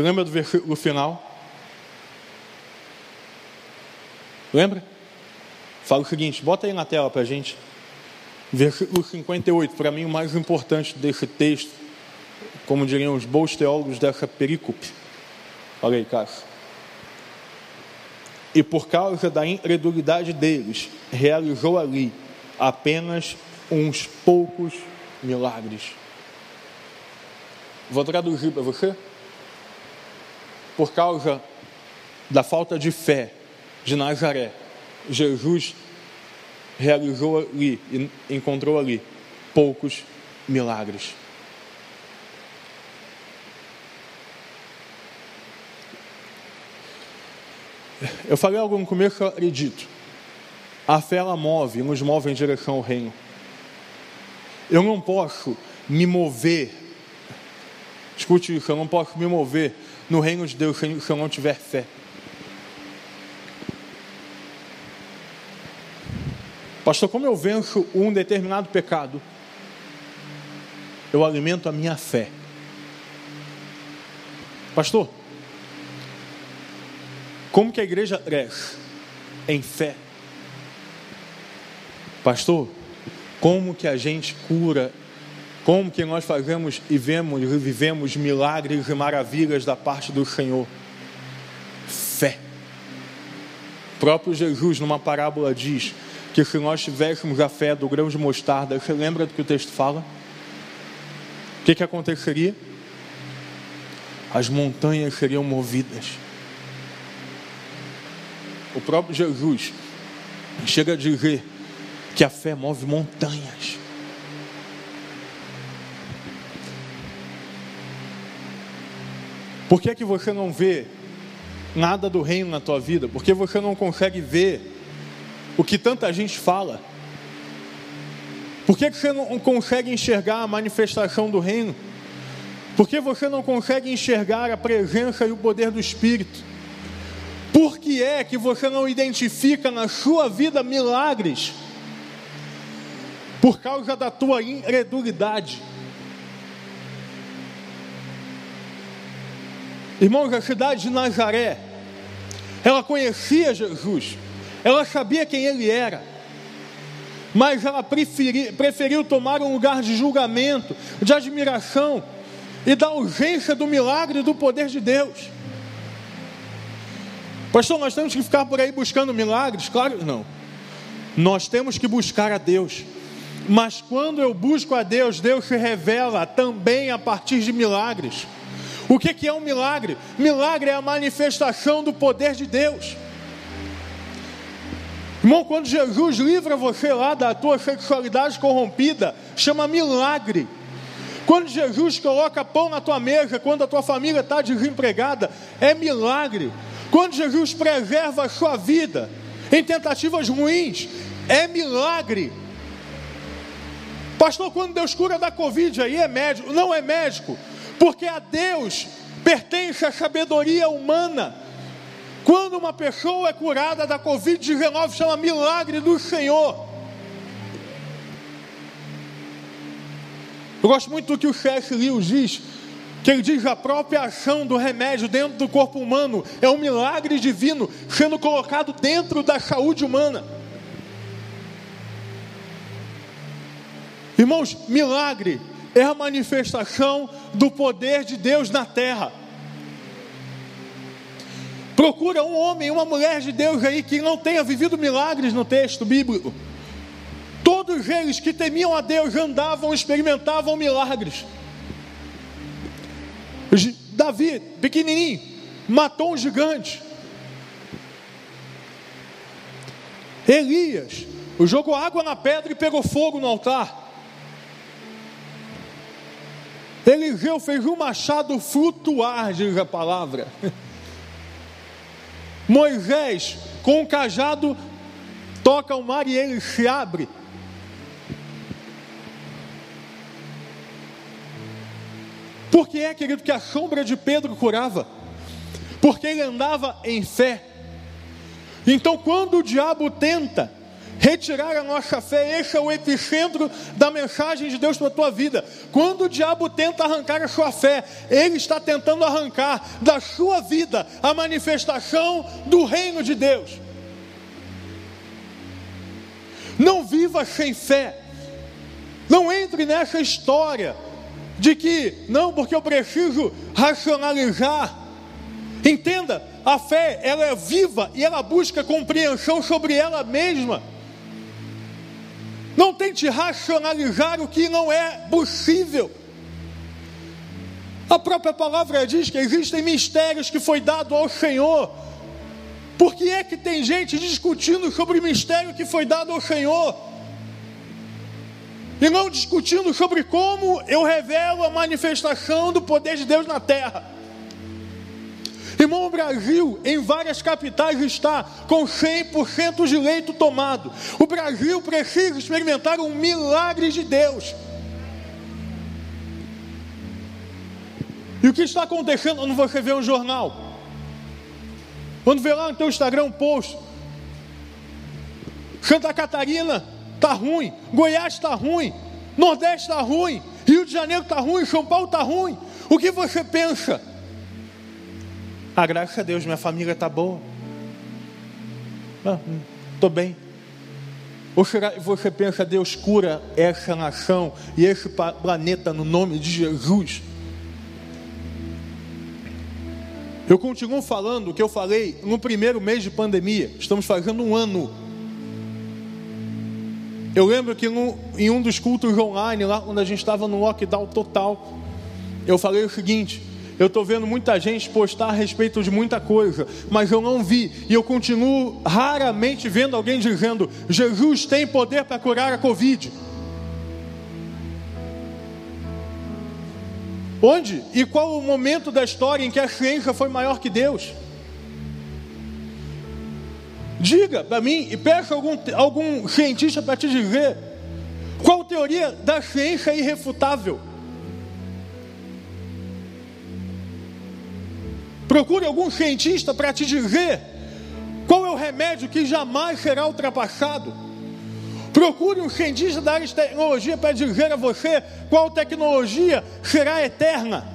Speaker 1: Lembra do versículo final? Lembra? Fala o seguinte, bota aí na tela para a gente. Versículo 58, para mim o mais importante desse texto, como diriam os bons teólogos dessa perícope. Olha aí, Cássio. E por causa da incredulidade deles, realizou ali apenas uns poucos milagres. Vou traduzir para você. Por causa da falta de fé de Nazaré, Jesus realizou ali, encontrou ali poucos milagres. Eu falei algo no começo eu acredito. A fé ela move, nos move em direção ao reino. Eu não posso me mover, escute isso, eu não posso me mover no reino de Deus se eu não tiver fé. Pastor, como eu venço um determinado pecado? Eu alimento a minha fé. Pastor, como que a igreja cresce? Em fé. Pastor, como que a gente cura? Como que nós fazemos e vemos e vivemos milagres e maravilhas da parte do Senhor? Fé. O próprio Jesus, numa parábola, diz: que se nós tivéssemos a fé do grão de mostarda, você lembra do que o texto fala? O que, que aconteceria? As montanhas seriam movidas. O próprio Jesus chega a dizer que a fé move montanhas. Por que, é que você não vê nada do reino na tua vida? Porque você não consegue ver o que tanta gente fala? Por que você não consegue enxergar a manifestação do reino? Por que você não consegue enxergar a presença e o poder do Espírito? Por que é que você não identifica na sua vida milagres? Por causa da tua incredulidade. Irmãos, a cidade de Nazaré, ela conhecia Jesus. Ela sabia quem ele era, mas ela preferi, preferiu tomar um lugar de julgamento, de admiração e da urgência do milagre e do poder de Deus. Pastor, nós temos que ficar por aí buscando milagres? Claro que não. Nós temos que buscar a Deus. Mas quando eu busco a Deus, Deus se revela também a partir de milagres. O que é um milagre? Milagre é a manifestação do poder de Deus. Irmão, quando Jesus livra você lá da tua sexualidade corrompida, chama milagre. Quando Jesus coloca pão na tua mesa, quando a tua família está desempregada, é milagre. Quando Jesus preserva a sua vida em tentativas ruins, é milagre. Pastor, quando Deus cura da Covid, aí é médico. Não é médico, porque a Deus pertence a sabedoria humana. Quando uma pessoa é curada da Covid-19, chama milagre do Senhor. Eu gosto muito do que o C.S. Lewis diz, que ele diz a própria ação do remédio dentro do corpo humano é um milagre divino sendo colocado dentro da saúde humana. Irmãos, milagre é a manifestação do poder de Deus na terra. Procura um homem, uma mulher de Deus aí que não tenha vivido milagres no texto bíblico. Todos eles que temiam a Deus andavam, experimentavam milagres. Davi, pequenininho, matou um gigante. Elias jogou água na pedra e pegou fogo no altar. Eliseu fez um machado flutuar, diz a palavra. Moisés, com um cajado, toca o mar e ele se abre. Por que é, querido, que a sombra de Pedro curava? Porque ele andava em fé. Então, quando o diabo tenta retirar a nossa fé, esse é o epicentro da mensagem de Deus para a tua vida. Quando o diabo tenta arrancar a sua fé, ele está tentando arrancar da sua vida a manifestação do reino de Deus. Não viva sem fé. Não entre nessa história de que, não, porque eu preciso racionalizar. Entenda, a fé, ela é viva e ela busca compreensão sobre ela mesma. Não tente racionalizar o que não é possível. A própria palavra diz que existem mistérios que foi dado ao Senhor. Por que é que tem gente discutindo sobre o mistério que foi dado ao Senhor? E não discutindo sobre como eu revelo a manifestação do poder de Deus na terra. Irmão, o Brasil, em várias capitais, está com 100% de leito tomado. O Brasil precisa experimentar um milagre de Deus. E o que está acontecendo quando você vê um jornal? Quando vê lá no teu Instagram um post. Santa Catarina está ruim, Goiás está ruim, Nordeste está ruim, Rio de Janeiro está ruim, São Paulo está ruim. O que você pensa? Ah, graças a Deus, minha família está boa. Estou ah, bem. Ou será que você pensa, Deus cura essa nação e esse planeta no nome de Jesus? Eu continuo falando o que eu falei no primeiro mês de pandemia. Estamos fazendo um ano. Eu lembro que no, em um dos cultos online, lá quando a gente estava no lockdown total, eu falei o seguinte: eu estou vendo muita gente postar a respeito de muita coisa, mas eu não vi, e eu continuo raramente vendo alguém dizendo: Jesus tem poder para curar a Covid. Onde e qual o momento da história em que a ciência foi maior que Deus? Diga para mim e peça algum, algum cientista para te dizer qual teoria da ciência é irrefutável. Procure algum cientista para te dizer qual é o remédio que jamais será ultrapassado. Procure um cientista da área de tecnologia para dizer a você qual tecnologia será eterna.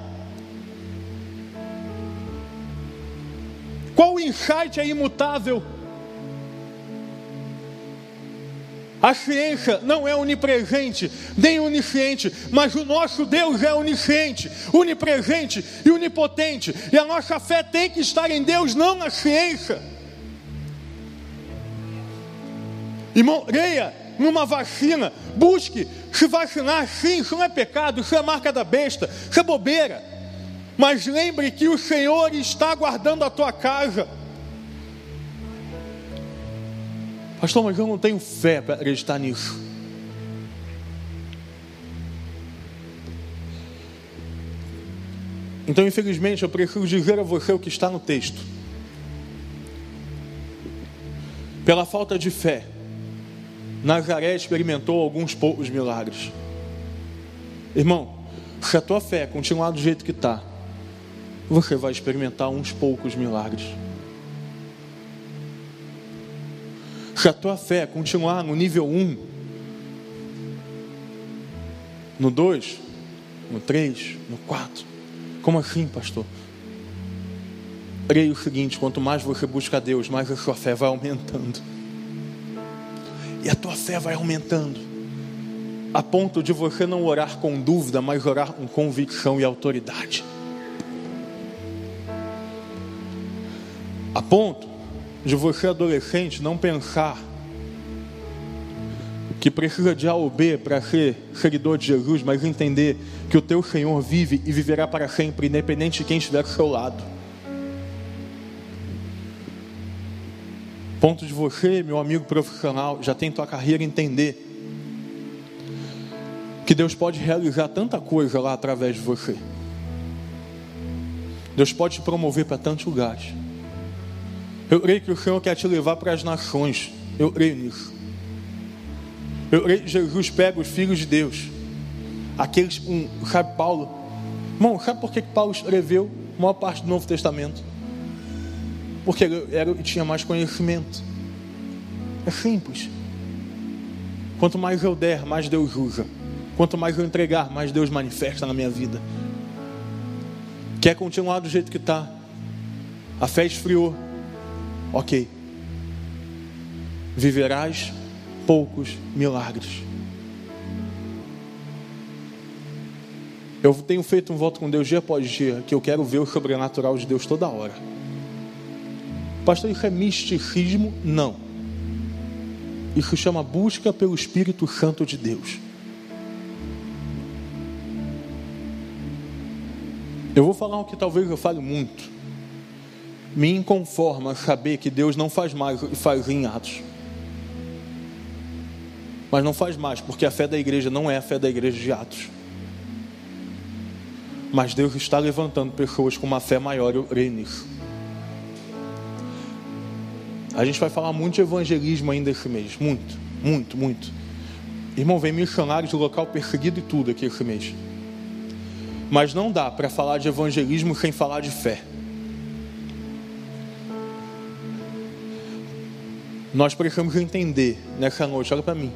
Speaker 1: Qual insight é imutável? A ciência não é onipresente, nem onisciente, mas o nosso Deus é onisciente, onipresente e onipotente. E a nossa fé tem que estar em Deus, não na ciência. Irmão, leia numa vacina, busque se vacinar, sim, isso não é pecado, isso é marca da besta, isso é bobeira. Mas lembre que o Senhor está guardando a tua casa. Pastor, mas eu não tenho fé para acreditar nisso. Então, infelizmente, eu preciso dizer a você o que está no texto. Pela falta de fé, Nazaré experimentou alguns poucos milagres. Irmão, se a tua fé continuar do jeito que está, você vai experimentar uns poucos milagres. Se a tua fé continuar no nível 1, no 2, no 3, no 4, como assim, pastor? Creio o seguinte: quanto mais você busca a Deus, mais a sua fé vai aumentando. E a tua fé vai aumentando. A ponto de você não orar com dúvida, mas orar com convicção e autoridade. A ponto de você, adolescente, não pensar que precisa de A ou B para ser seguidor de Jesus, mas entender que o teu Senhor vive e viverá para sempre, independente de quem estiver ao seu lado. Ponto de você, meu amigo profissional, já tem tua carreira entender que Deus pode realizar tanta coisa lá através de você. Deus pode te promover para tantos lugares. Eu creio que o Senhor quer te levar para as nações. Eu creio nisso. Eu creio que Jesus pega os filhos de Deus. Aqueles, um, sabe Paulo? Irmão, sabe por que Paulo escreveu a maior parte do Novo Testamento? porque era, tinha mais conhecimento. É simples. Quanto mais eu der, mais Deus usa. Quanto mais eu entregar, mais Deus manifesta na minha vida. Quer continuar do jeito que está? A fé esfriou. Ok. Viverás poucos milagres. Eu tenho feito um voto com Deus dia após dia, que eu quero ver o sobrenatural de Deus toda hora. Pastor, isso é misticismo? Não. Isso chama busca pelo Espírito Santo de Deus. Eu vou falar o que talvez eu fale muito. Me inconforma saber que Deus não faz mais e faz em atos. Mas não faz mais, porque a fé da igreja não é a fé da igreja de Atos. Mas Deus está levantando pessoas com uma fé maior, eu creio nisso. A gente vai falar muito de evangelismo ainda esse mês. Muito, muito, muito. Irmão, vem missionários de local perseguido e tudo aqui esse mês. Mas não dá para falar de evangelismo sem falar de fé. Nós precisamos entender nessa noite, olha para mim,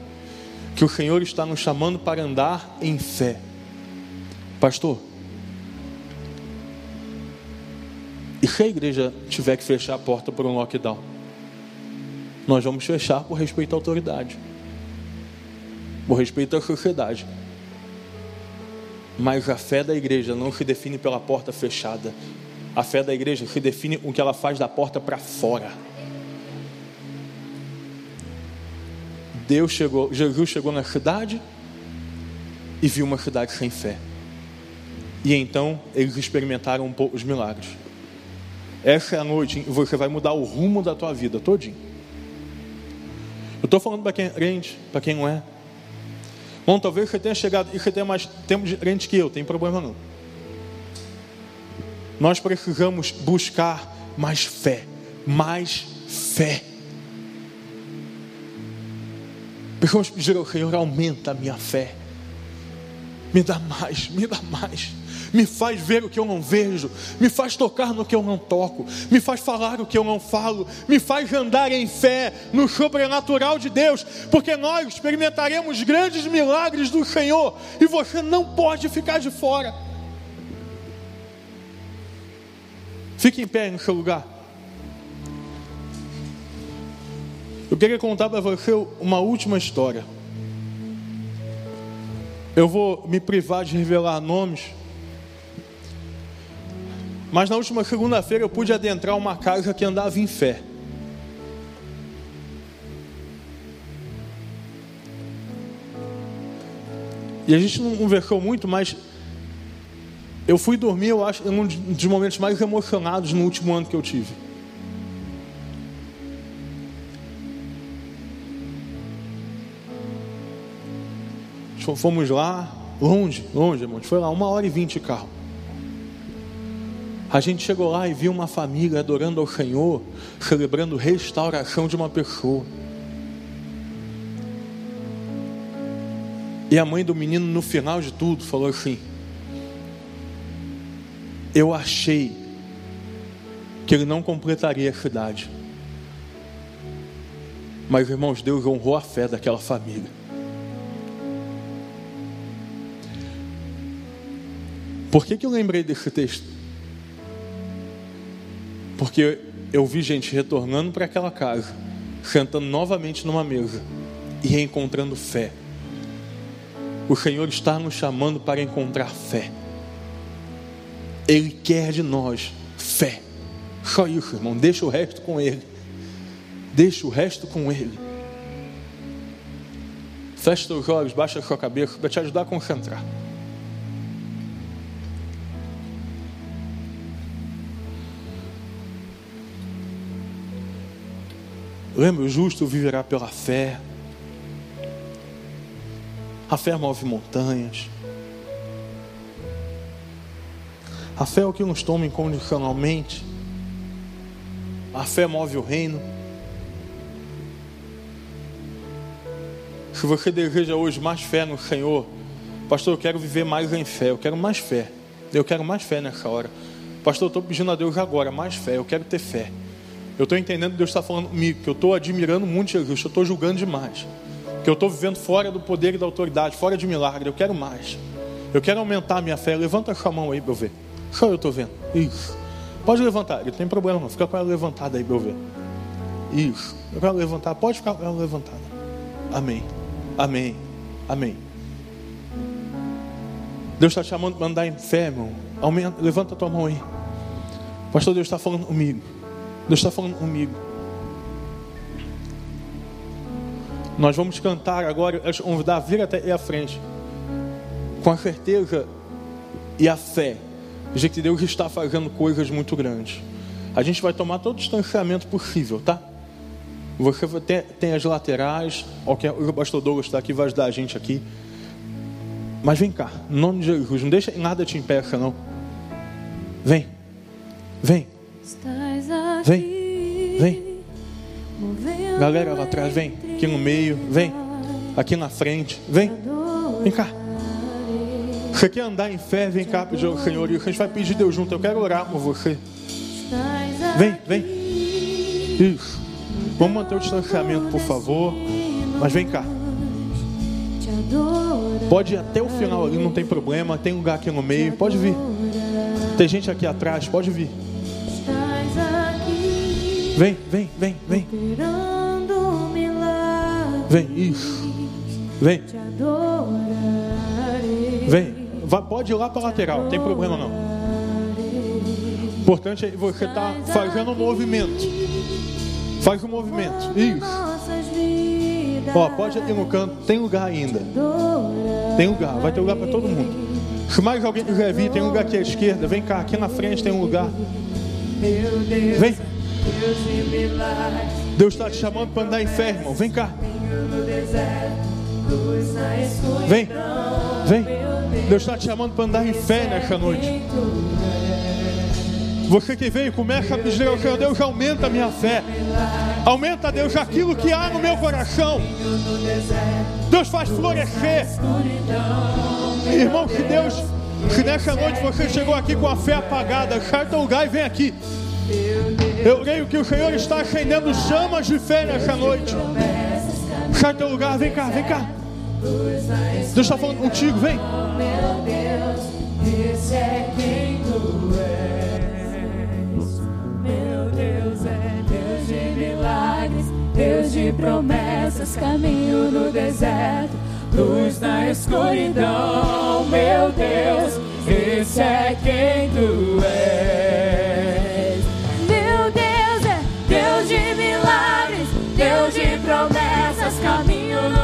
Speaker 1: que o Senhor está nos chamando para andar em fé. Pastor, e se a igreja tiver que fechar a porta por um lockdown? Nós vamos fechar por respeito à autoridade, por respeito à sociedade. Mas a fé da igreja não se define pela porta fechada. A fé da igreja se define o que ela faz da porta para fora. Deus chegou, Jesus chegou na cidade e viu uma cidade sem fé. E então eles experimentaram um pouco os milagres. Essa é a noite em que você vai mudar o rumo da tua vida todinho. Eu estou falando para quem é crente, para quem não é. Bom, talvez você tenha chegado e você tenha mais tempo de crente que eu, tem problema não. Nós precisamos buscar mais fé, mais fé. Precisamos pedir ao Senhor, aumenta a minha fé. Me dá mais, me dá mais. Me faz ver o que eu não vejo, me faz tocar no que eu não toco, me faz falar o que eu não falo, me faz andar em fé no sobrenatural de Deus, porque nós experimentaremos grandes milagres do Senhor e você não pode ficar de fora. Fique em pé no seu lugar. Eu queria contar para você uma última história. Eu vou me privar de revelar nomes. Mas na última segunda-feira eu pude adentrar uma casa que andava em fé. E a gente não conversou muito, mas eu fui dormir, eu acho, um dos momentos mais emocionados no último ano que eu tive. Fomos lá, longe, longe, irmão. Foi lá, uma hora e vinte carro. A gente chegou lá e viu uma família adorando ao Senhor, celebrando restauração de uma pessoa. E a mãe do menino, no final de tudo, falou assim: Eu achei que ele não completaria a cidade. Mas, irmãos, Deus honrou a fé daquela família. Por que, que eu lembrei desse texto? Porque eu vi gente retornando para aquela casa, sentando novamente numa mesa e reencontrando fé. O Senhor está nos chamando para encontrar fé. Ele quer de nós fé. Só isso, irmão. Deixa o resto com Ele. Deixa o resto com Ele. Feche seus olhos, baixa a sua cabeça para te ajudar a concentrar. Lembra, o justo viverá pela fé. A fé move montanhas. A fé é o que nos toma incondicionalmente. A fé move o reino. Se você deseja hoje mais fé no Senhor, pastor, eu quero viver mais em fé, eu quero mais fé. Eu quero mais fé nessa hora. Pastor, eu estou pedindo a Deus agora mais fé, eu quero ter fé. Eu estou entendendo que Deus está falando comigo, que eu estou admirando muito Jesus, que eu estou julgando demais, que eu estou vivendo fora do poder e da autoridade, fora de milagre. Eu quero mais. Eu quero aumentar a minha fé. Levanta a sua mão aí para eu ver. Só eu estou vendo. Isso. Pode levantar, não tem problema não. Fica com ela levantada aí para eu ver. Isso. Eu quero levantar. Pode ficar com ela levantada. Amém. Amém. Amém. Deus está chamando para andar em fé, irmão. Aumenta, levanta a tua mão aí. Pastor, Deus está falando comigo. Deus está falando comigo. Nós vamos cantar agora, eu te convidar a vir até a frente, com a certeza e a fé de que Deus está fazendo coisas muito grandes. A gente vai tomar todo o distanciamento possível, tá? Você tem, tem as laterais, o pastor Douglas está aqui, vai ajudar a gente aqui. Mas vem cá, em nome de Jesus, não deixa nada te impeça, não. Vem, vem. Vem, vem. Galera lá atrás, vem. Aqui no meio, vem. Aqui na frente, vem. Vem cá. Você quer andar em fé? Vem cá pedir ao Senhor. E a gente vai pedir Deus junto. Eu quero orar por você. Vem, vem. Isso. Vamos manter o distanciamento, por favor. Mas vem cá. Pode ir até o final ali, não tem problema. Tem lugar aqui no meio, pode vir. Tem gente aqui atrás, pode vir. Vem, vem, vem, vem. Vem, isso. Vem. Vem. Vai, pode ir lá para a lateral, não tem problema não. O importante é você estar tá fazendo um movimento. Faz um movimento. Isso. Ó, pode ir no canto, tem lugar ainda. Tem lugar, vai ter lugar para todo mundo. Se mais alguém quiser vir, tem um lugar aqui à esquerda. Vem cá, aqui na frente tem um lugar. Vem. Deus está te chamando para andar em fé, irmão. Vem cá. Vem. Vem. Deus está te chamando para andar em fé nessa noite. Você que veio, começa a ao Senhor, Deus aumenta a minha fé. Aumenta, Deus, aquilo que há no meu coração. Deus faz florescer. Irmão, que Deus, se nessa noite você chegou aqui com a fé apagada, sai teu lugar e vem aqui. Eu creio que o Senhor está acendendo chamas de fé nessa noite. Sai teu lugar, vem cá, vem cá. Deus está falando contigo, vem. Meu Deus, esse é quem tu és. Meu Deus é Deus de milagres, Deus de promessas, caminho no deserto, luz na escuridão. Meu Deus, esse é quem tu és. Promessas, caminho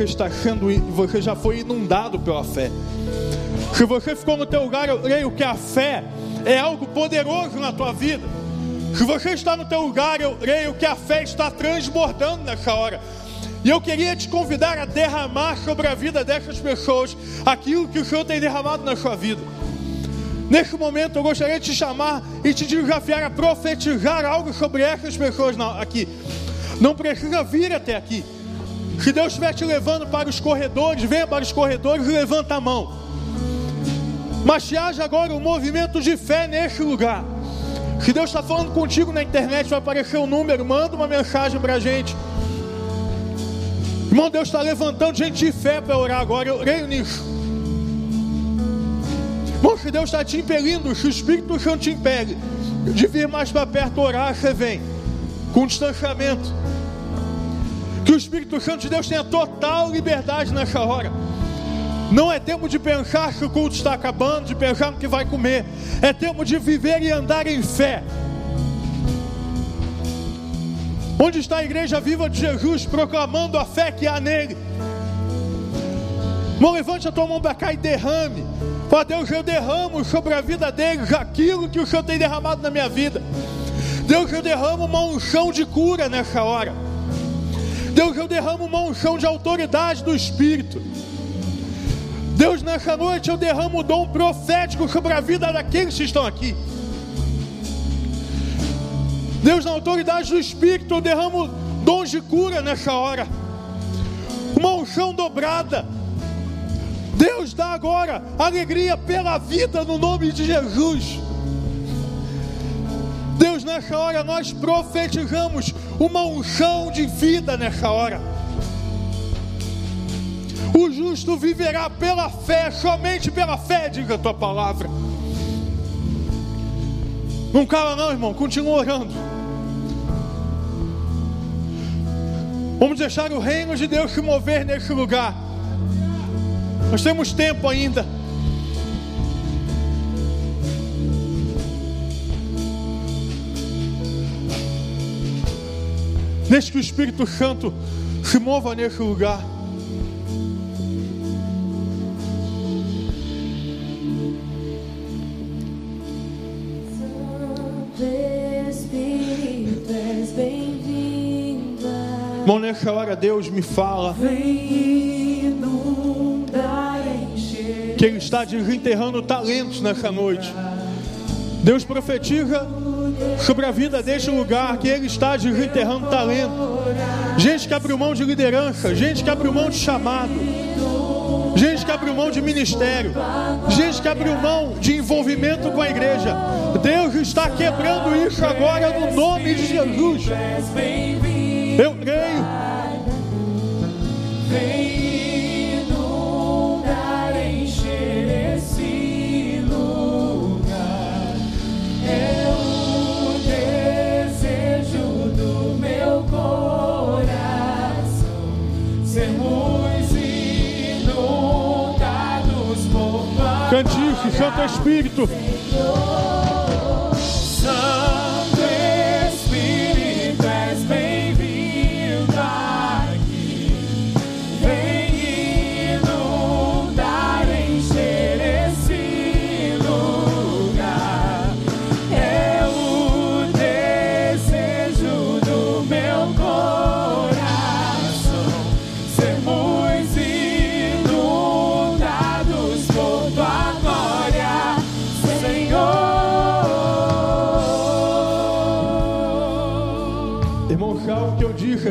Speaker 1: você está sendo, você já foi inundado pela fé. Se você ficou no teu lugar, eu creio que a fé é algo poderoso na tua vida. Se você está no teu lugar, eu creio que a fé está transbordando nessa hora. E eu queria te convidar a derramar sobre a vida dessas pessoas aquilo que o Senhor tem derramado na sua vida. Neste momento eu gostaria de te chamar e te desafiar a profetizar algo sobre essas pessoas aqui. Não precisa vir até aqui. Se Deus estiver te levando para os corredores, venha para os corredores e levanta a mão. Mas se haja agora um movimento de fé neste lugar. Se Deus está falando contigo na internet, vai aparecer um número, manda uma mensagem para a gente. Irmão, Deus está levantando gente de fé para orar agora, eu creio nisso. Irmão, se Deus está te impelindo, se o Espírito Santo te impele de vir mais para perto orar, você vem com distanciamento. Que o Espírito Santo de Deus tenha total liberdade nessa hora. Não é tempo de pensar que o culto está acabando, de pensar no que vai comer. É tempo de viver e andar em fé. Onde está a igreja viva de Jesus proclamando a fé que há nele? Irmão, levante a tua mão para cá e derrame. Fala, Deus, eu derramo sobre a vida deles aquilo que o Senhor tem derramado na minha vida. Deus, eu derramo uma unção de cura nessa hora. Deus, eu derramo uma unção de autoridade do Espírito. Deus, nessa noite eu derramo o dom profético sobre a vida daqueles que estão aqui. Deus, na autoridade do Espírito, eu derramo dons de cura nessa hora. Uma unção dobrada. Deus dá agora alegria pela vida no nome de Jesus. Deus, nessa hora nós profetizamos uma unção de vida nessa hora. O justo viverá pela fé, somente pela fé, diga a tua palavra. Não cala não, irmão, continua orando. Vamos deixar o reino de Deus se mover neste lugar. Nós temos tempo ainda. Deixe que o Espírito Santo se mova nesse lugar. Bom, nessa hora Deus me fala que Ele está desenterrando talentos nessa noite. Deus profetiza sobre a vida deste lugar que Ele está desenterrando talento. Gente que abriu mão de liderança, gente que abriu mão de chamado, gente que abriu mão de ministério, gente que abriu mão de envolvimento com a igreja. Deus está quebrando isso agora no nome de Jesus. Eu creio. Santo Espírito.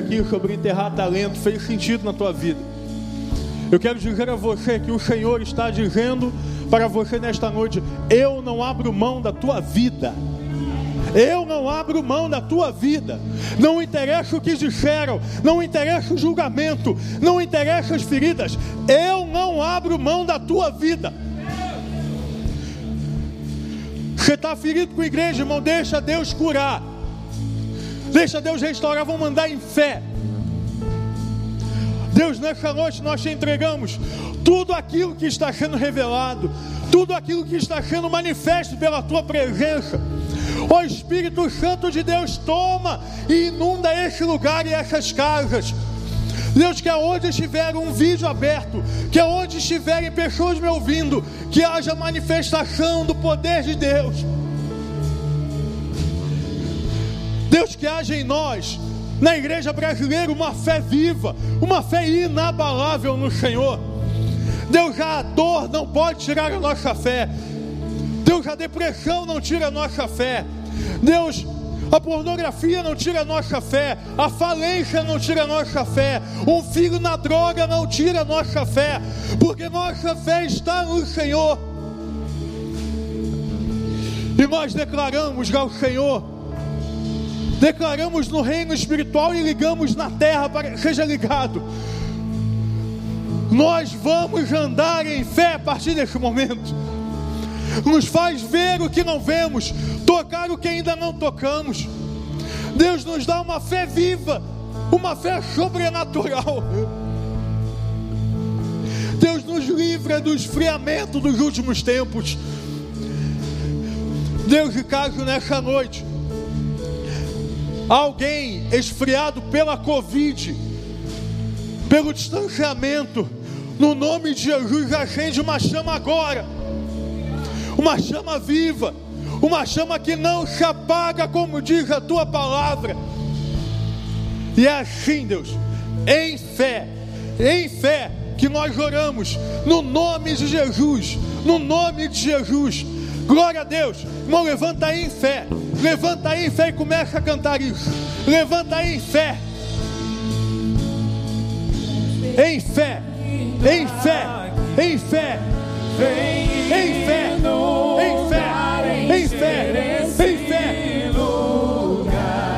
Speaker 2: Aqui
Speaker 1: sobre enterrar talento fez sentido na tua vida. Eu quero dizer a você que o Senhor está dizendo para você nesta noite: eu não abro mão da tua vida. Eu não abro mão da tua vida. Não interessa o que disseram, não interessa o julgamento, não interessa as feridas. Eu não abro mão da tua vida. Você está ferido com a igreja, irmão? Deixa Deus curar. Deixa Deus restaurar. Vamos andar em fé. Deus, nessa noite nós te entregamos tudo aquilo que está sendo revelado, tudo aquilo que está sendo manifesto pela tua presença. O Espírito Santo de Deus toma e inunda esse lugar e essas casas. Deus, que aonde estiver um vídeo aberto, que aonde estiverem pessoas me ouvindo, que haja manifestação do poder de Deus. Deus, que haja em nós, na igreja brasileira, uma fé viva, uma fé inabalável no Senhor. Deus, a dor não pode tirar a nossa fé. Deus, a depressão não tira a nossa fé. Deus, a pornografia não tira a nossa fé, a falência não tira a nossa fé, um filho na droga não tira a nossa fé, porque nossa fé está no Senhor. E nós declaramos ao Senhor, declaramos no reino espiritual e ligamos na terra para que seja ligado. Nós vamos andar em fé a partir desse momento. Nos faz ver o que não vemos, tocar o que ainda não tocamos. Deus nos dá uma fé viva, uma fé sobrenatural. Deus nos livra do esfriamento dos últimos tempos. Deus, de caso nessa noite, alguém esfriado pela Covid, pelo distanciamento, no nome de Jesus, acende uma chama agora, uma chama viva, uma chama que não se apaga, como diz a tua palavra. E é assim, Deus, em fé, em fé, que nós oramos, no nome de Jesus, no nome de Jesus. Glória a Deus, irmão, levanta aí em fé, levanta aí em fé e começa a cantar isso. Levanta aí em fé, em fé, em fé, em fé,
Speaker 2: Vem
Speaker 1: em fé, em fé, em fé, em fé,
Speaker 2: lugar.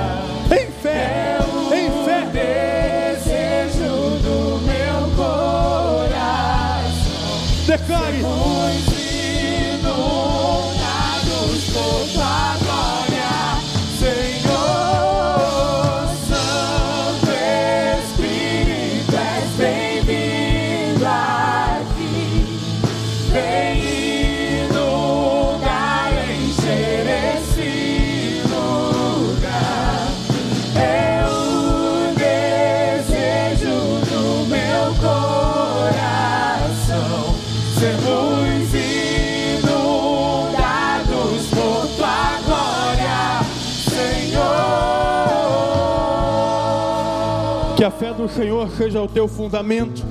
Speaker 2: Do Senhor
Speaker 1: seja o teu fundamento,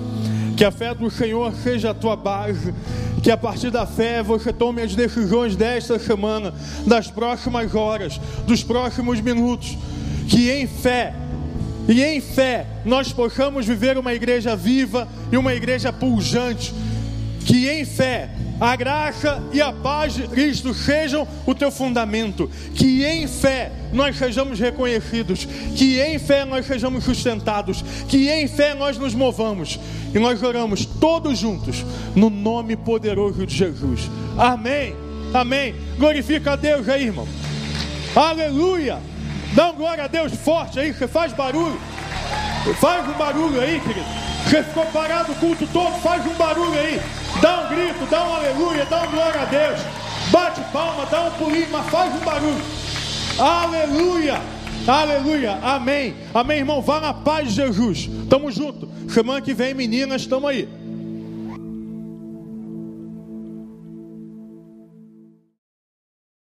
Speaker 1: que a fé do Senhor seja a tua base, que a partir da fé você tome as decisões desta semana, das próximas horas, dos próximos minutos, que em fé e em fé nós possamos viver uma igreja viva e uma igreja pujante, que em fé a graça e a paz de Cristo sejam o teu fundamento, que em fé nós sejamos reconhecidos, que em fé nós sejamos sustentados, que em fé nós nos movamos e nós oramos todos juntos no nome poderoso de Jesus. Amém. Amém. Glorifica a Deus aí, irmão. Aleluia. Dá glória a Deus forte aí, você faz barulho. Faz um barulho aí, querido. Você ficou parado o culto todo, faz um barulho aí. Dá um grito, dá um aleluia, dá um glória a Deus. Bate palma, dá um pulinho, mas faz um barulho. Aleluia, aleluia, amém. Amém, irmão. Vá na paz de Jesus. Tamo junto. Semana que vem, meninas, tamo aí.